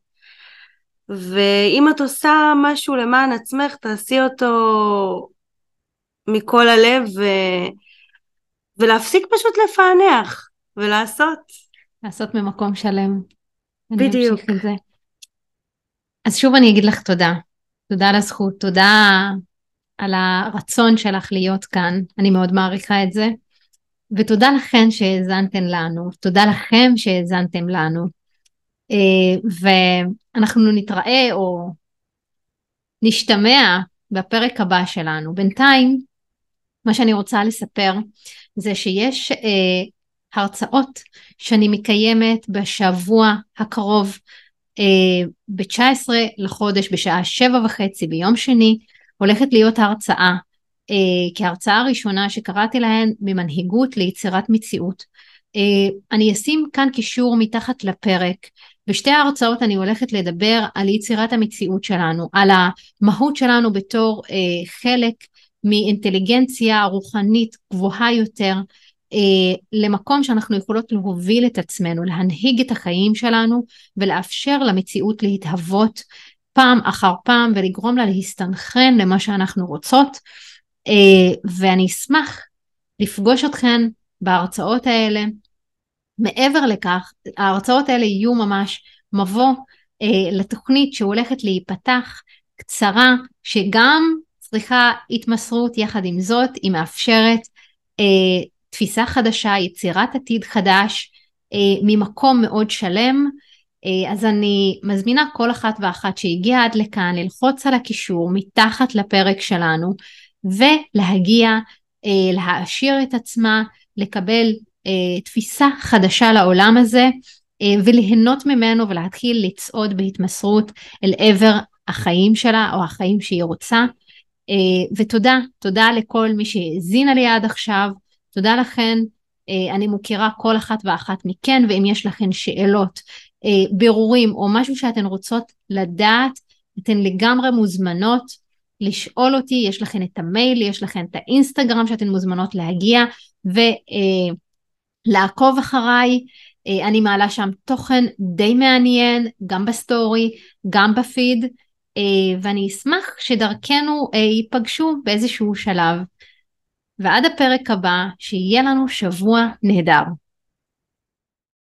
ואם את עושה משהו למען עצמך, תעשי אותו מכל הלב, ו... ולהפסיק פשוט לפענח, ולעשות. לעשות ממקום שלם. בדיוק. אז שוב אני אגיד לך תודה. תודה על הזכות, תודה על הרצון שלך להיות כאן, אני מאוד מעריכה את זה. ותודה לכן שהאזנתן לנו, תודה לכם שהאזנתם לנו. אה, ואנחנו נתראה או נשתמע בפרק הבא שלנו. בינתיים, מה שאני רוצה לספר זה שיש אה, הרצאות שאני מקיימת בשבוע הקרוב, אה, ב-19 לחודש בשעה שבע וחצי ביום שני, הולכת להיות הרצאה אה, כהרצאה הראשונה שקראתי להן ממנהיגות ליצירת מציאות. אה, אני אשים כאן קישור מתחת לפרק. בשתי ההרצאות אני הולכת לדבר על יצירת המציאות שלנו, על המהות שלנו בתור אה, חלק מאינטליגנציה רוחנית גבוהה יותר, אה, למקום שאנחנו יכולות להוביל את עצמנו, להנהיג את החיים שלנו ולאפשר למציאות להתהוות פעם אחר פעם ולגרום לה להסתנכרן למה שאנחנו רוצות. אה, ואני אשמח לפגוש אתכן בהרצאות האלה. מעבר לכך, ההרצאות האלה יהיו ממש מבוא אה, לתוכנית שהולכת להיפתח, קצרה, שגם צריכה התמסרות יחד עם זאת, היא מאפשרת אה, תפיסה חדשה, יצירת עתיד חדש, אה, ממקום מאוד שלם. אה, אז אני מזמינה כל אחת ואחת שהגיעה עד לכאן ללחוץ על הקישור מתחת לפרק שלנו ולהגיע, אה, להעשיר את עצמה, לקבל אה, תפיסה חדשה לעולם הזה אה, וליהנות ממנו ולהתחיל לצעוד בהתמסרות אל עבר החיים שלה או החיים שהיא רוצה. ותודה, תודה לכל מי שהאזינה לי עד עכשיו, תודה לכן, אני מוכירה כל אחת ואחת מכן, ואם יש לכן שאלות, בירורים או משהו שאתן רוצות לדעת, אתן לגמרי מוזמנות לשאול אותי, יש לכן את המייל, יש לכן את האינסטגרם שאתן מוזמנות להגיע ולעקוב אחריי. אה, אני מעלה שם תוכן די מעניין, גם בסטורי, גם בפיד, אה, ואני אשמח שדרכנו אה, ייפגשו באיזשהו שלב. ועד הפרק הבא, שיהיה לנו שבוע נהדר.